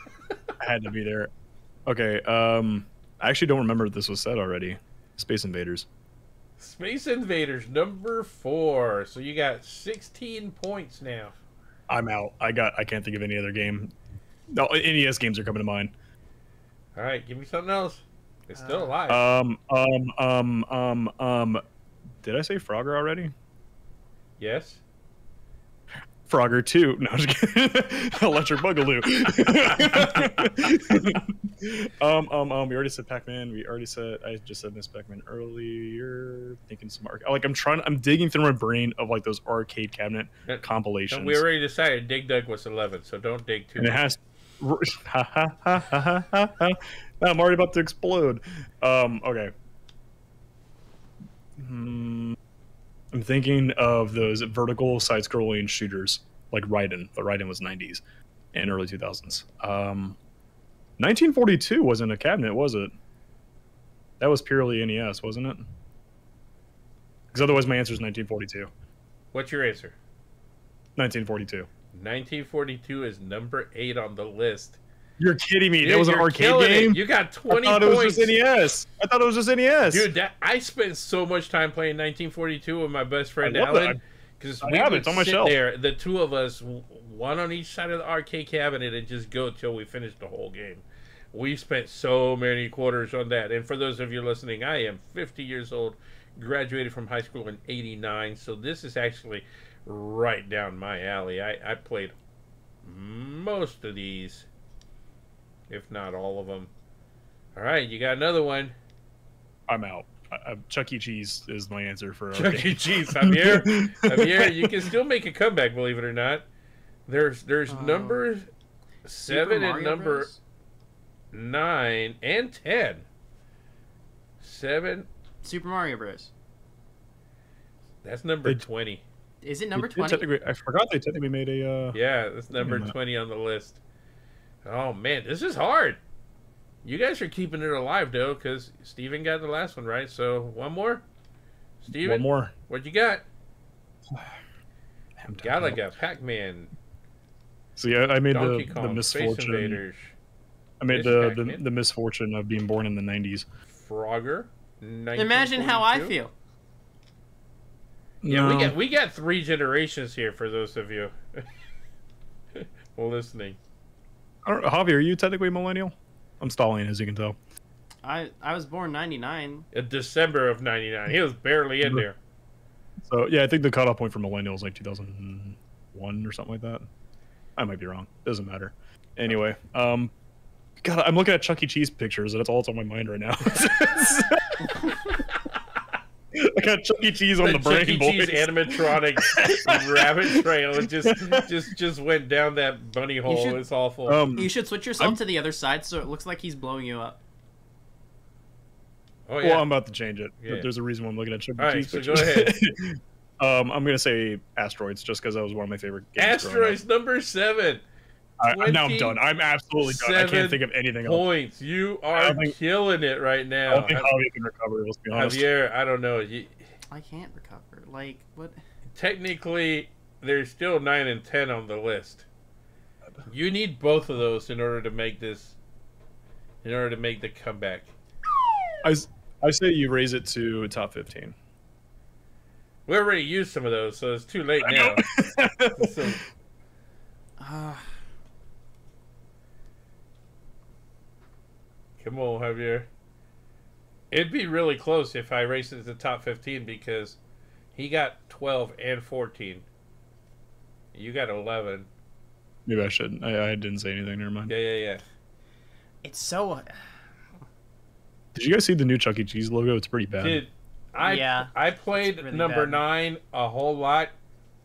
I had to be there. Okay. Um, I actually don't remember if this was said already. Space Invaders. Space Invaders number four. So you got 16 points now. I'm out. I got. I can't think of any other game. No, NES games are coming to mind. All right, give me something else. It's still Uh, alive. Um, um, um, um, um. Did I say Frogger already? yes. Frogger 2. No, I'm just kidding. [laughs] Electric Bugaloo. [laughs] um, um, um, we already said Pac-Man. We already said, I just said Miss Pac-Man earlier. Thinking some, arc- like, I'm trying, I'm digging through my brain of, like, those arcade cabinet Yeah, compilations. And we already decided Dig Dug was 11, so don't dig too and it much. has, [laughs] I'm already about to explode. Um, okay. Hmm. I'm thinking of those vertical side-scrolling shooters like Raiden, but Raiden was 90s and early 2000s. Um, 1942 wasn't a cabinet, was it? That was purely NES, wasn't it? Because otherwise, my answer is 1942. What's your answer? 1942. 1942 is number eight on the list. You're kidding me? Dude, that was an arcade killing it. game. You got 20 I 20 thought it was points. just NES. I thought it was just NES. Dude, that, I spent so much time playing 1942 with my best friend. Alan. Because we have it. would It's on my sit shelf. there, the two of us, one on each side of the arcade cabinet, and just go till we finished the whole game. We spent so many quarters on that. And for those of you listening, I am 50 years old, graduated from high school in 89, so this is actually right down my alley. I, I played most of these, if not all of them. All right, you got another one. I'm out. I, I, Chuck E. Cheese is my answer for Chuck arcade. E. Cheese. I'm here. [laughs] I'm here. you can still make a comeback, believe it or not. There's there's Um, number seven and number Bros? nine and ten. Seven. Super Mario Bros. That's number They- twenty. Is it number twenty? I forgot they technically made a. Uh, Yeah, it's number twenty on the list. Oh man, this is hard. You guys are keeping it alive though, because Steven got the last one right. So one more. Steven, One more. what you got? I'm tapping. Galaga, Pac-Man, So yeah, I made Donkey the, Kong, the misfortune. Invaders, I made the, the the misfortune of being born in the 90s. Frogger. Imagine how I feel. Yeah, we No. got we got three generations here for those of you [laughs] listening. I don't- Javi, are you technically a millennial? I'm stalling, as you can tell. I I was born '99. December of '99, he was barely in there. So yeah, I think the cutoff point for millennials is like 2001 or something like that. I might be wrong. Doesn't matter. Anyway, um, God, I'm looking at Chuck E. Cheese pictures, and that's all that's on my mind right now. [laughs] [laughs] I got Chuck E. Cheese on the, The brain, Chuck E. boys. Cheese animatronic [laughs] rabbit trail it just just just went down that bunny hole. should- It's awful. um, You should switch yourself I'm- to the other side so it looks like he's blowing you up. oh yeah. Well, I'm about to change it. Yeah. But there's a reason why I'm looking at Chuck E. All right, Cheese so go pictures. [laughs] um, I'm gonna say asteroids, just because that was one of my favorite games. Asteroids number seven. I, I'm now I'm done. I'm absolutely done. I can't think of anything else. Points. You are think- killing it right now. I now. don't think Javi can recover. Let's be honest. Javier, I don't know. You, I can't recover. Like what? technically there's still 9 and 10 on the list you need both of those in order to make this in order to make the comeback I I say you raise it to top 15. we already used some of those so it's too late I now [laughs] [laughs] so, Uh, come on javier it'd be really close if i raced it to the top 15 because he got 12 and 14 you got 11 Maybe I shouldn't. I, I didn't say anything. Never mind. yeah yeah yeah it's so. Uh, Did you guys see the new Chuck E. Cheese logo? It's pretty bad. Did I? Yeah, I played really number bad. nine a whole lot.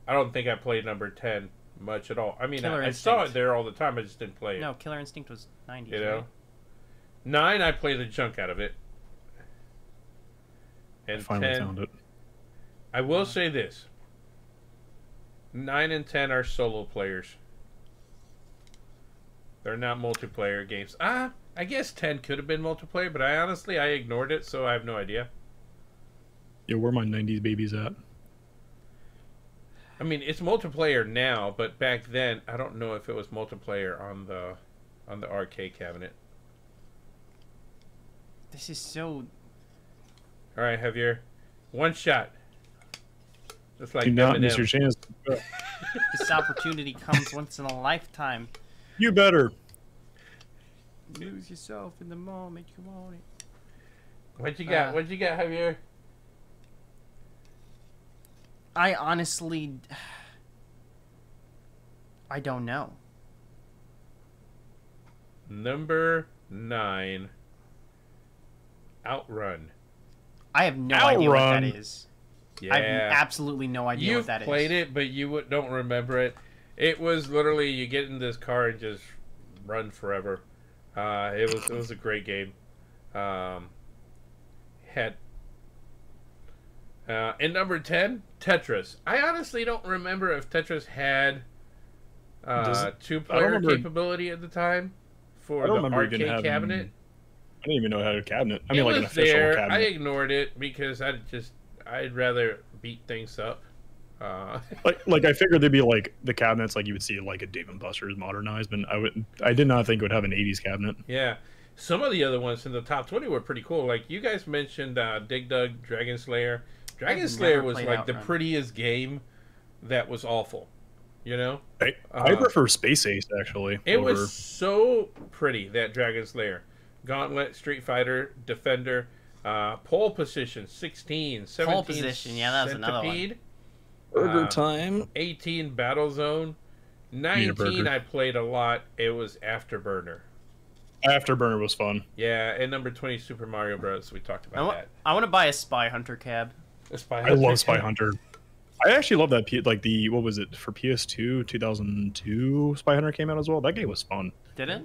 I don't think I played number ten much at all. I mean, I, I saw it there all the time. I just didn't play it. No, Killer Instinct was '90s. you know, right? nine I played the junk out of it, I and finally ten. found it. I will say this: nine and ten are solo players. They're not multiplayer games. Ah, I guess ten could have been multiplayer, but I honestly I ignored it, so I have no idea. Yeah, where my 90s babies at? I mean, it's multiplayer now, but back then, I don't know if it was multiplayer on the on the arcade cabinet. This is so. All right, Javier, One shot. Just like Do not miss Eminem. your chance. [laughs] This opportunity comes once in a lifetime. You better. Lose yourself in the moment you want it. What you got? Uh, what you got, Javier? I honestly, I don't know. Number nine. Outrun. I have no idea what that is. Yeah. I have absolutely no idea You've what that is. played it, but you don't remember it. It was literally you get in this car and just run forever. Uh, it was it was a great game. Um, had uh, and number ten, Tetris. I honestly don't remember if Tetris had uh, two player remember- capability at the time for the remember even arcade having. cabinet. I didn't even know how to cabinet. I mean, it like an was official there. cabinet. I ignored it because I just I'd rather beat things up. Uh, [laughs] Like, like I figured they'd be like the cabinets, like you would see like a Dave and Buster's modernized, but I would, I did not think it would have an '80s cabinet. Yeah. Some of the other ones in the top 20 were pretty cool. Like you guys mentioned uh, Dig Dug, Dragon's Lair. Dragon I've Slayer was like the Outrun. prettiest game that was awful. You know? I, I Uh, prefer Space Ace actually. It over- was so pretty, that Dragon's Lair. Gauntlet, Street Fighter, Defender, uh, pole position 16, 17 position, yeah, that was another one. Centipede, Burger uh, Time. 18 Battle Zone, 19. I played a lot. It was Afterburner. Afterburner was fun. Yeah, and number 20 Super Mario Bros. We talked I about want, that. I want to buy a Spy Hunter cab. Spy I Hunter. love Spy Hunter. I actually love that. P- like the what was it for PS2 2002? Spy Hunter came out as well. That game was fun. Did it?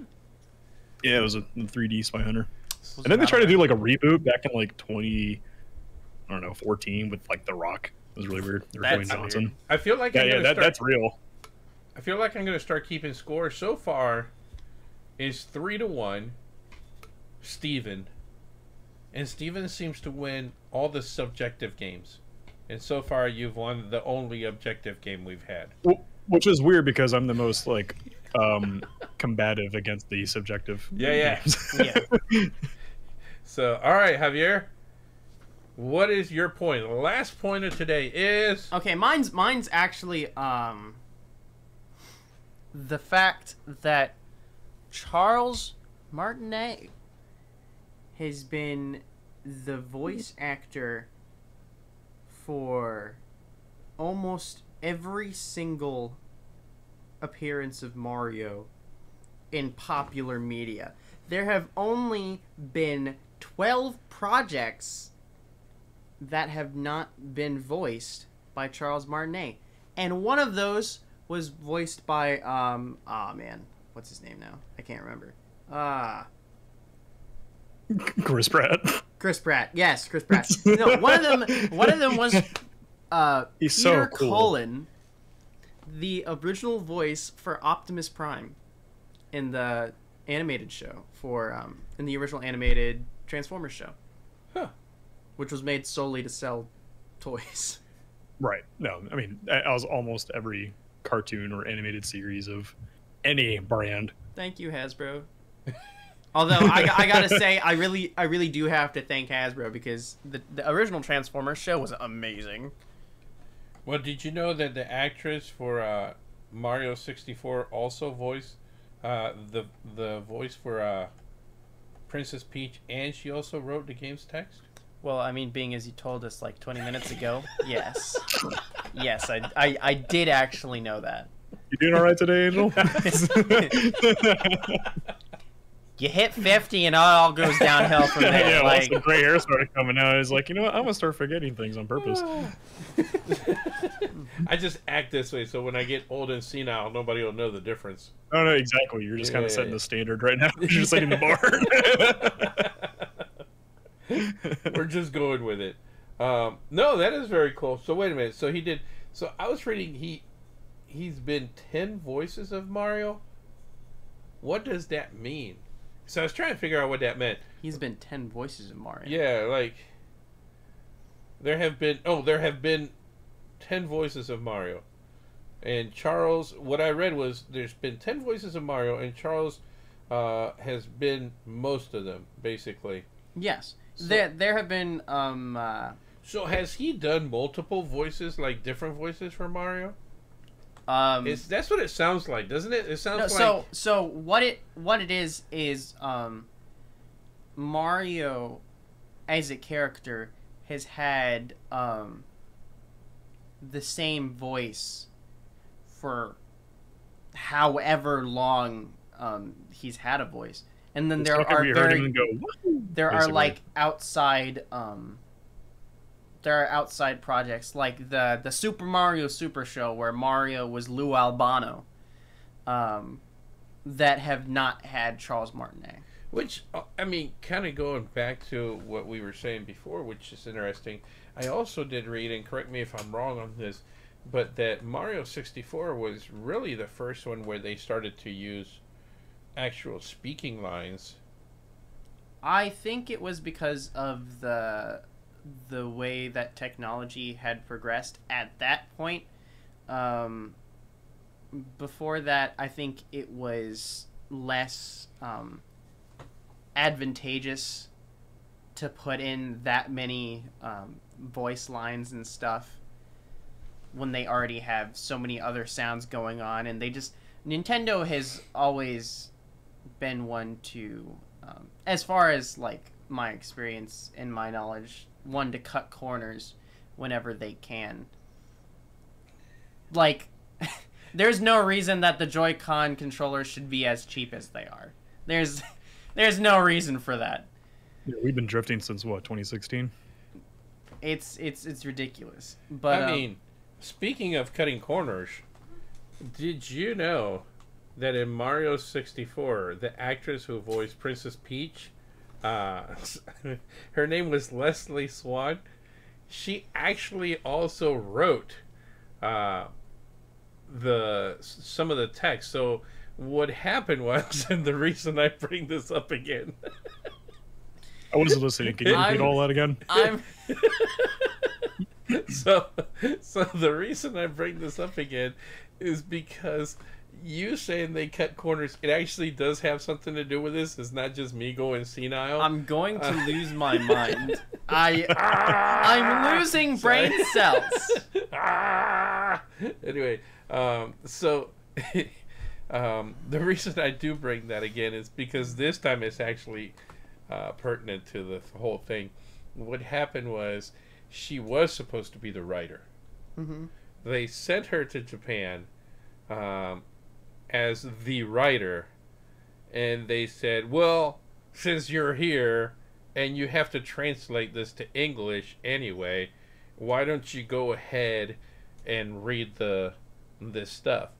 Yeah, it was a 3D Spy Hunter. And then they tried to do like a reboot back in like 20, I don't know, 14 with like The Rock. It was really weird. They were That's Dwayne weird. I feel like Yeah, I'm yeah, that, start, that's real. I feel like I'm gonna start keeping score. So far, is three to one. Steven. And Steven seems to win all the subjective games. And so far, you've won the only objective game we've had. Wh- Which is weird because I'm the most like um combative against the subjective. Yeah, yeah. [laughs] Yeah. So, all right, Javier. What is your point? The last point of today is Okay, mine's mine's actually um the fact that Charles Martinet has been the voice actor for almost every single appearance of Mario in popular media. There have only been 12 projects that have not been voiced by Charles Martinet. And one of those was voiced by um ah man, what's his name now? I can't remember. Ah, [laughs] Chris Pratt. Chris Pratt. Yes, Chris Pratt. No, one of them one of them was [laughs] uh He's so Peter cool. Cullen, the original voice for Optimus Prime in the animated show for um in the original animated Transformers show. Huh. Which was made solely to sell toys. Right. No, I mean, I was almost every cartoon or animated series of any brand. Thank you, Hasbro. Although I, I gotta say, I really, I really do have to thank Hasbro because the, the original Transformers show was amazing. Well, did you know that the actress for uh, Mario 64 also voiced uh, the the voice for uh, Princess Peach, and she also wrote the game's text? Well, I mean, being as you told us like 20 minutes ago, yes, yes, I, I, I did actually know that. You doing all right today, Angel? [laughs] [laughs] You hit 50 and it all goes downhill from [laughs] there. yeah, once like, the gray hair started coming out, I was like, you know what? I'm gonna start forgetting things on purpose. [laughs] I just act this way, so when I get old and senile, nobody will know the difference. No, no, exactly. You're just kind of yeah, setting yeah. the standard right now. [laughs] You're just setting the bar. We're just going with it. Um, no, that is very cool. So wait a minute. So he did. So I was reading. He he's been ten voices of Mario. What does that mean? So I was trying to figure out what that meant. he's been 10 voices of Mario. Yeah, like there have been. Oh, there have been ten voices of Mario, and Charles. What I read was there's been ten voices of Mario, and Charles uh, has been most of them, basically. Yes. So- there, there have been, um, uh, So has he done multiple voices, like different voices for Mario? Um, It's that's what it sounds like, doesn't it? It sounds no, like so so what it what it is is um, Mario, as a character, has had um, the same voice for however long um, he's had a voice, and then It's there like are we heard him very go, "Woo!" there are like outside um there are outside projects like the the Super Mario Super Show where Mario was Lou Albano um that have not had Charles Martinet. Which uh, I mean, kind of going back to what we were saying before, which is interesting. I also did read, and correct me if I'm wrong on this, but that Mario 64 was really the first one where they started to use actual speaking lines. I think it was because of the the way that technology had progressed at that point. Um, before that, I think it was less um, advantageous to put in that many um, voice lines and stuff when they already have so many other sounds going on, and they just Nintendo has always been one to um, as far as like my experience and my knowledge one to cut corners whenever they can. Like [laughs] there's no reason that the joy-con controllers should be as cheap as they are. There's [laughs] there's no reason for that. Yeah, we've been drifting since what 2016. it's it's it's ridiculous. But I um, mean, speaking of cutting corners, did you know that in Mario 64, the actress who voiced Princess Peach, uh, [laughs] her name was Leslie Swan. She actually also wrote uh, the some of the text. So what happened was, [laughs] and the reason I bring this up again. I wasn't listening. Can you [laughs] repeat I'm- all that again? i'm so so the reason I bring this up again is because you saying they cut corners, it actually does have something to do with this. It's not just me going senile. i'm going to lose my [laughs] mind i i'm losing brain cells [laughs] Ah! anyway, um, so [laughs] um, the reason I do bring that again is because this time it's actually uh, pertinent to the whole thing. What happened was she was supposed to be the writer. hmm They sent her to Japan um, as the writer, and they said, "Well, since you're here and you have to translate this to English anyway, why don't you go ahead and read the this stuff?"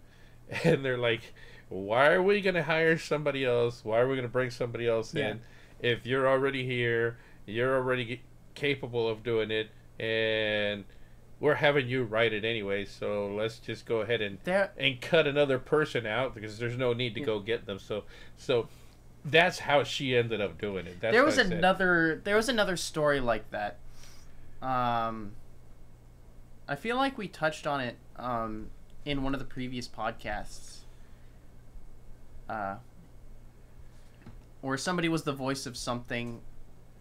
[laughs] And they're like, "Why are we gonna hire somebody else? Why are we gonna bring somebody else Yeah. in if you're already here? You're already capable of doing it, and." We're having you write it anyway, so let's just go ahead and there and cut another person out because there's no need to go get them. So, so that's how she ended up doing it. That's there was another there was another story like that um i feel like we touched on it um in one of the previous podcasts uh where somebody was the voice of something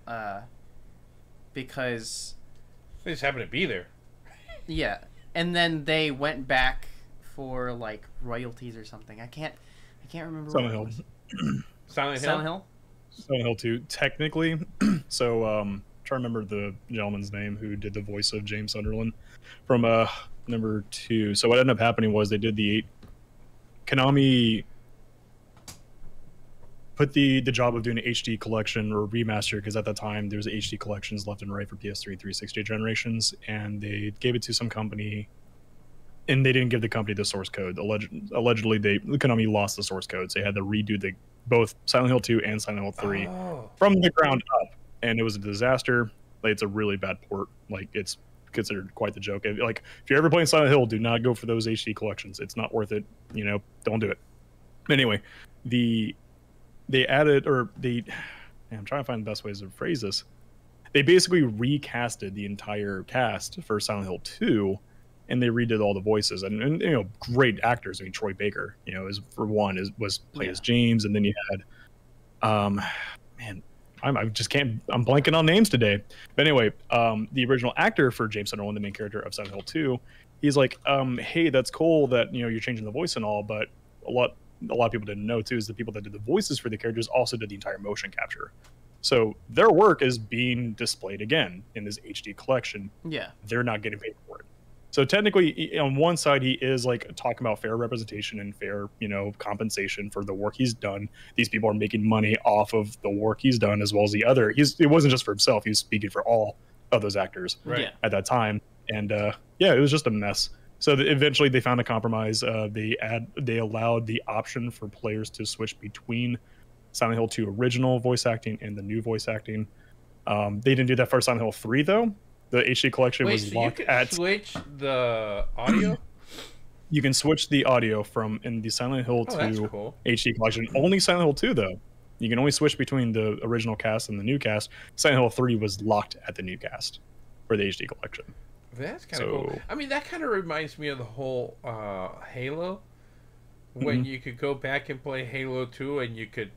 uh because They just happened to be there. Yeah and then they went back for like royalties or something i can't i can't remember Silent Hill. [clears throat] Silent Hill. Silent Hill Silent Hill 2, technically. [clears throat] so, um, trying to remember the gentleman's name who did the voice of James Sunderland from uh number two. So what ended up happening was they did the eight. Konami put the the job of doing an HD collection or remaster because at that time there was HD collections left and right for PS3 360 generations, and they gave it to some company. And they didn't give the company the source code. Alleged, allegedly, they Konami lost the source code, so they had to redo the both Silent Hill 2 and Silent Hill 3 Oh. from the ground up, and it was a disaster. Like it's a really bad port. Like it's considered quite the joke. Like if you're ever playing Silent Hill, do not go for those HD collections. It's not worth it. You know, don't do it. Anyway, the they added or they [sighs] I'm trying to find the best ways to phrase this. They basically recasted the entire cast for Silent Hill 2 and they redid all the voices and, and you know great actors. I mean Troy Baker, you know, is for one is was played Yeah. as James and then you had um man I'm, I just can't. I'm blanking on names today. But anyway, um, the original actor for James Sunderland, the main character of Silent Hill 2, he's like, um, "Hey, that's cool that you know you're changing the voice and all, but a lot a lot of people didn't know too is the people that did the voices for the characters also did the entire motion capture. So their work is being displayed again in this HD collection. Yeah. They're not getting paid for it. So technically, on one side, he is like talking about fair representation and fair, you know, compensation for the work he's done. These people are making money off of the work he's done, as well as the other. He's it wasn't just for himself; he was speaking for all of those actors Right. Yeah. at that time. And uh, yeah, it was just a mess. So eventually, they found a compromise. Uh, they add they allowed the option for players to switch between Silent Hill 2 original voice acting and the new voice acting. Um, they didn't do that for Silent Hill 3 though. The HD collection Wait, was so you locked can at. switch the audio? [clears throat] You can switch the audio from in the Silent Hill Oh, 2 cool. HD collection. Only Silent Hill 2 though. You can only switch between the original cast and the new cast. Silent Hill 3 was locked at the new cast for the HD collection. That's kind of cool. I mean, that kind of reminds me of the whole uh, Halo, when Mhm. you could go back and play Halo 2 and you could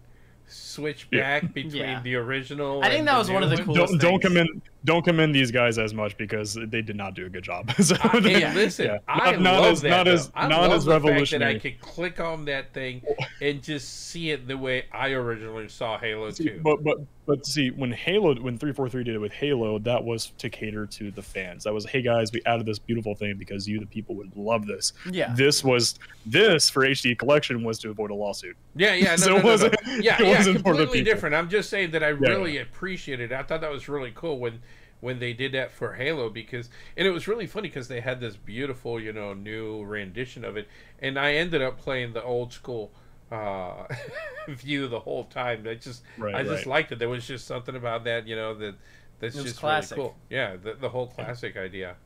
switch Yeah. back between Yeah. the original. I think and that was one of the new coolest don't don't things. commend don't commend these guys as much because they did not do a good job. [laughs] so, I, hey, Yeah. listen, Yeah. I Not- not love as- that. not though. as- I not love as the fact that I could click on that thing and just see it the way I originally saw Halo See, 2. but but but see when Halo when 343 did it with Halo, that was to cater to the fans. That was hey guys, we added this beautiful thing because you the people would love this. Yeah. This was this for HD collection was to avoid a lawsuit. Yeah, yeah, [laughs] no, So no, it no, no. wasn't- yeah, it yeah, wasn't completely different. I'm just saying that I Yeah. really appreciated it. I thought that was really cool when when they did that for Halo because and it was really funny because they had this beautiful, you know, new rendition of it, and I ended up playing the old school uh [laughs] view the whole time. I just Right, I just right. liked it. There was just something about that, you know, that that's just classic. really cool. Yeah, the, the whole classic idea.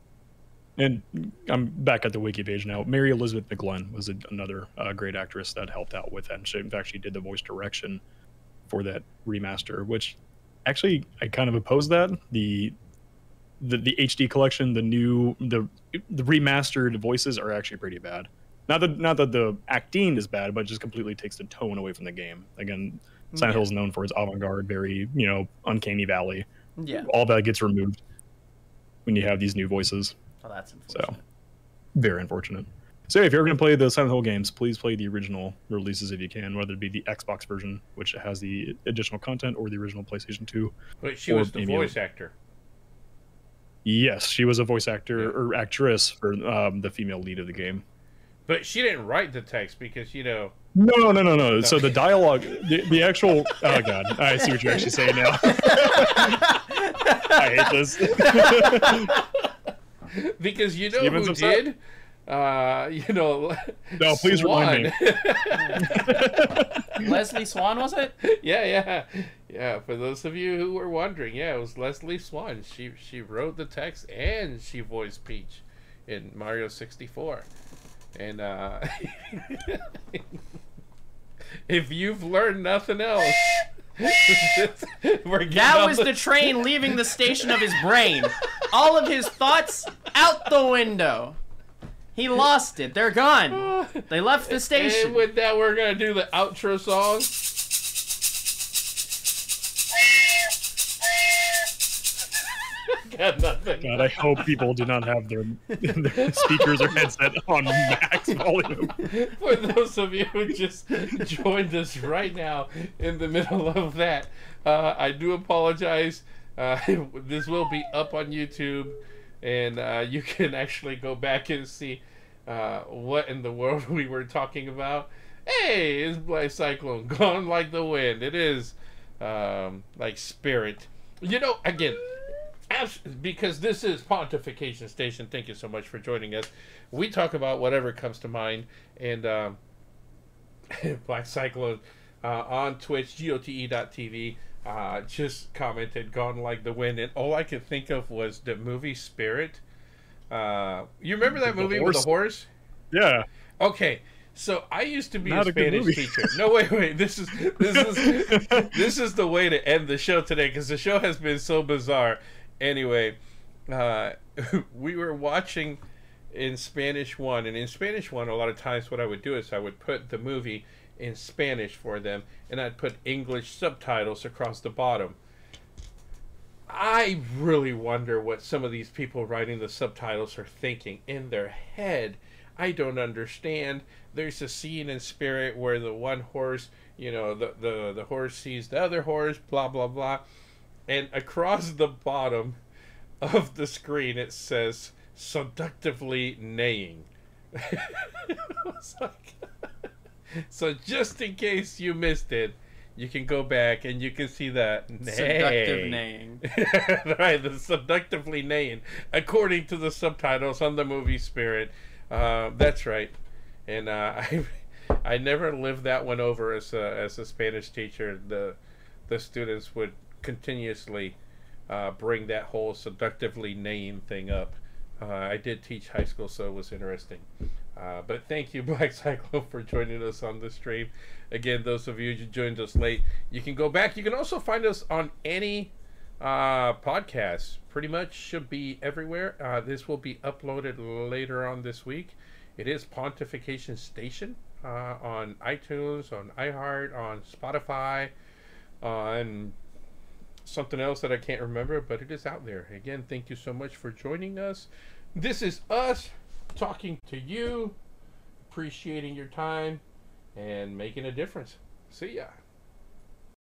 And I'm back at the wiki page now. Mary Elizabeth McGlynn was a, another uh, great actress that helped out with that. And she, in fact, she did the voice direction for that remaster, which actually I kind of oppose that. The the, the HD collection, the new the the remastered voices are actually pretty bad. Not that not that the acting is bad, but it just completely takes the tone away from the game. Again, mm, Silent Yeah. Hill is known for its avant-garde, very you know uncanny valley. Yeah. All that gets removed when you have these new voices. Oh, that's unfortunate. Very unfortunate. So if you're going to play the Silent Hill games, please play the original releases if you can, whether it be the Xbox version, which has the additional content, or the original PlayStation 2. But she was the maybe voice actor. Yes, she was a voice actor Yeah. or actress for um, the female lead of the game. But she didn't write the text because you know No, no, no, no. So the dialogue, the, the actual. Oh god, I see what you're actually saying now. [laughs] I hate this. because you know Steven's who upset? did. Uh, you know, [laughs] No, please remind Swan. [laughs] Leslie Swan was it? [laughs] yeah, yeah, yeah. For those of you who were wondering, yeah, it was Leslie Swan. She she wrote the text and she voiced Peach in Mario sixty four. And uh, if you've learned nothing else, we're That on was the train leaving the station of his brain. All of his thoughts out the window. He lost it. They're gone. [sighs] They left the station. And with that, we're gonna do the outro song. Got nothing. God, I hope people do not have their, their speakers or headset on max volume. For those of you who just joined us right now in the middle of that, uh, I do apologize. Uh, [laughs] this will be up on YouTube, and uh, you [laughs] can actually go back and see uh, what in the world [laughs] we were talking about. Hey, it's Black Cyclone [laughs] gone like the wind. It is um, like spirit. You know, again, because this is Pontification Station. Thank you so much for joining us. We talk about whatever comes to mind, and um, Black Cyclone uh, on Twitch, gote.tv, uh, just commented, "Gone like the wind," and all I could think of was the movie Spirit. Uh, you remember that The movie with the horse? horse? Yeah. Okay, so I used to be Not a a Spanish teacher. No, wait, wait. This is this is [laughs] this is the way to end the show today because the show has been so bizarre. Anyway, uh, [laughs] we were watching in Spanish one, and in Spanish one, a lot of times what I would do is I would put the movie in Spanish for them, and I'd put English subtitles across the bottom. I really wonder what some of these people writing the subtitles are thinking in their head. I don't understand. There's a scene in Spirit where the one horse, you know, the, the, the horse sees the other horse, blah, blah, blah. And across the bottom of the screen, it says seductively neighing. [laughs] It's like- [laughs] [laughs] so, just in case you missed it, you can go back and you can see that Seductive neighing. [laughs] right, the seductively neighing, according to the subtitles on the movie Spirit. Uh, that's right, and uh, [laughs] I, I never lived that one over as a, as a Spanish teacher. The, the students would continuously uh, bring that whole seductively neighing thing up. Uh, I did teach high school, so it was interesting. Uh, but thank you, [laughs] Black Cyclone, for joining us on the stream. Again, those of you who joined us late, you can go back. You can also find us on any uh, podcast. Pretty much should be everywhere. Uh, this will be uploaded later on this week. It is Pontification Station uh, on iTunes, on iHeart, on Spotify, on something else that I can't remember, but it is out there. Again, thank you so much for joining us. This is us talking to you, appreciating your time, and making a difference. See ya.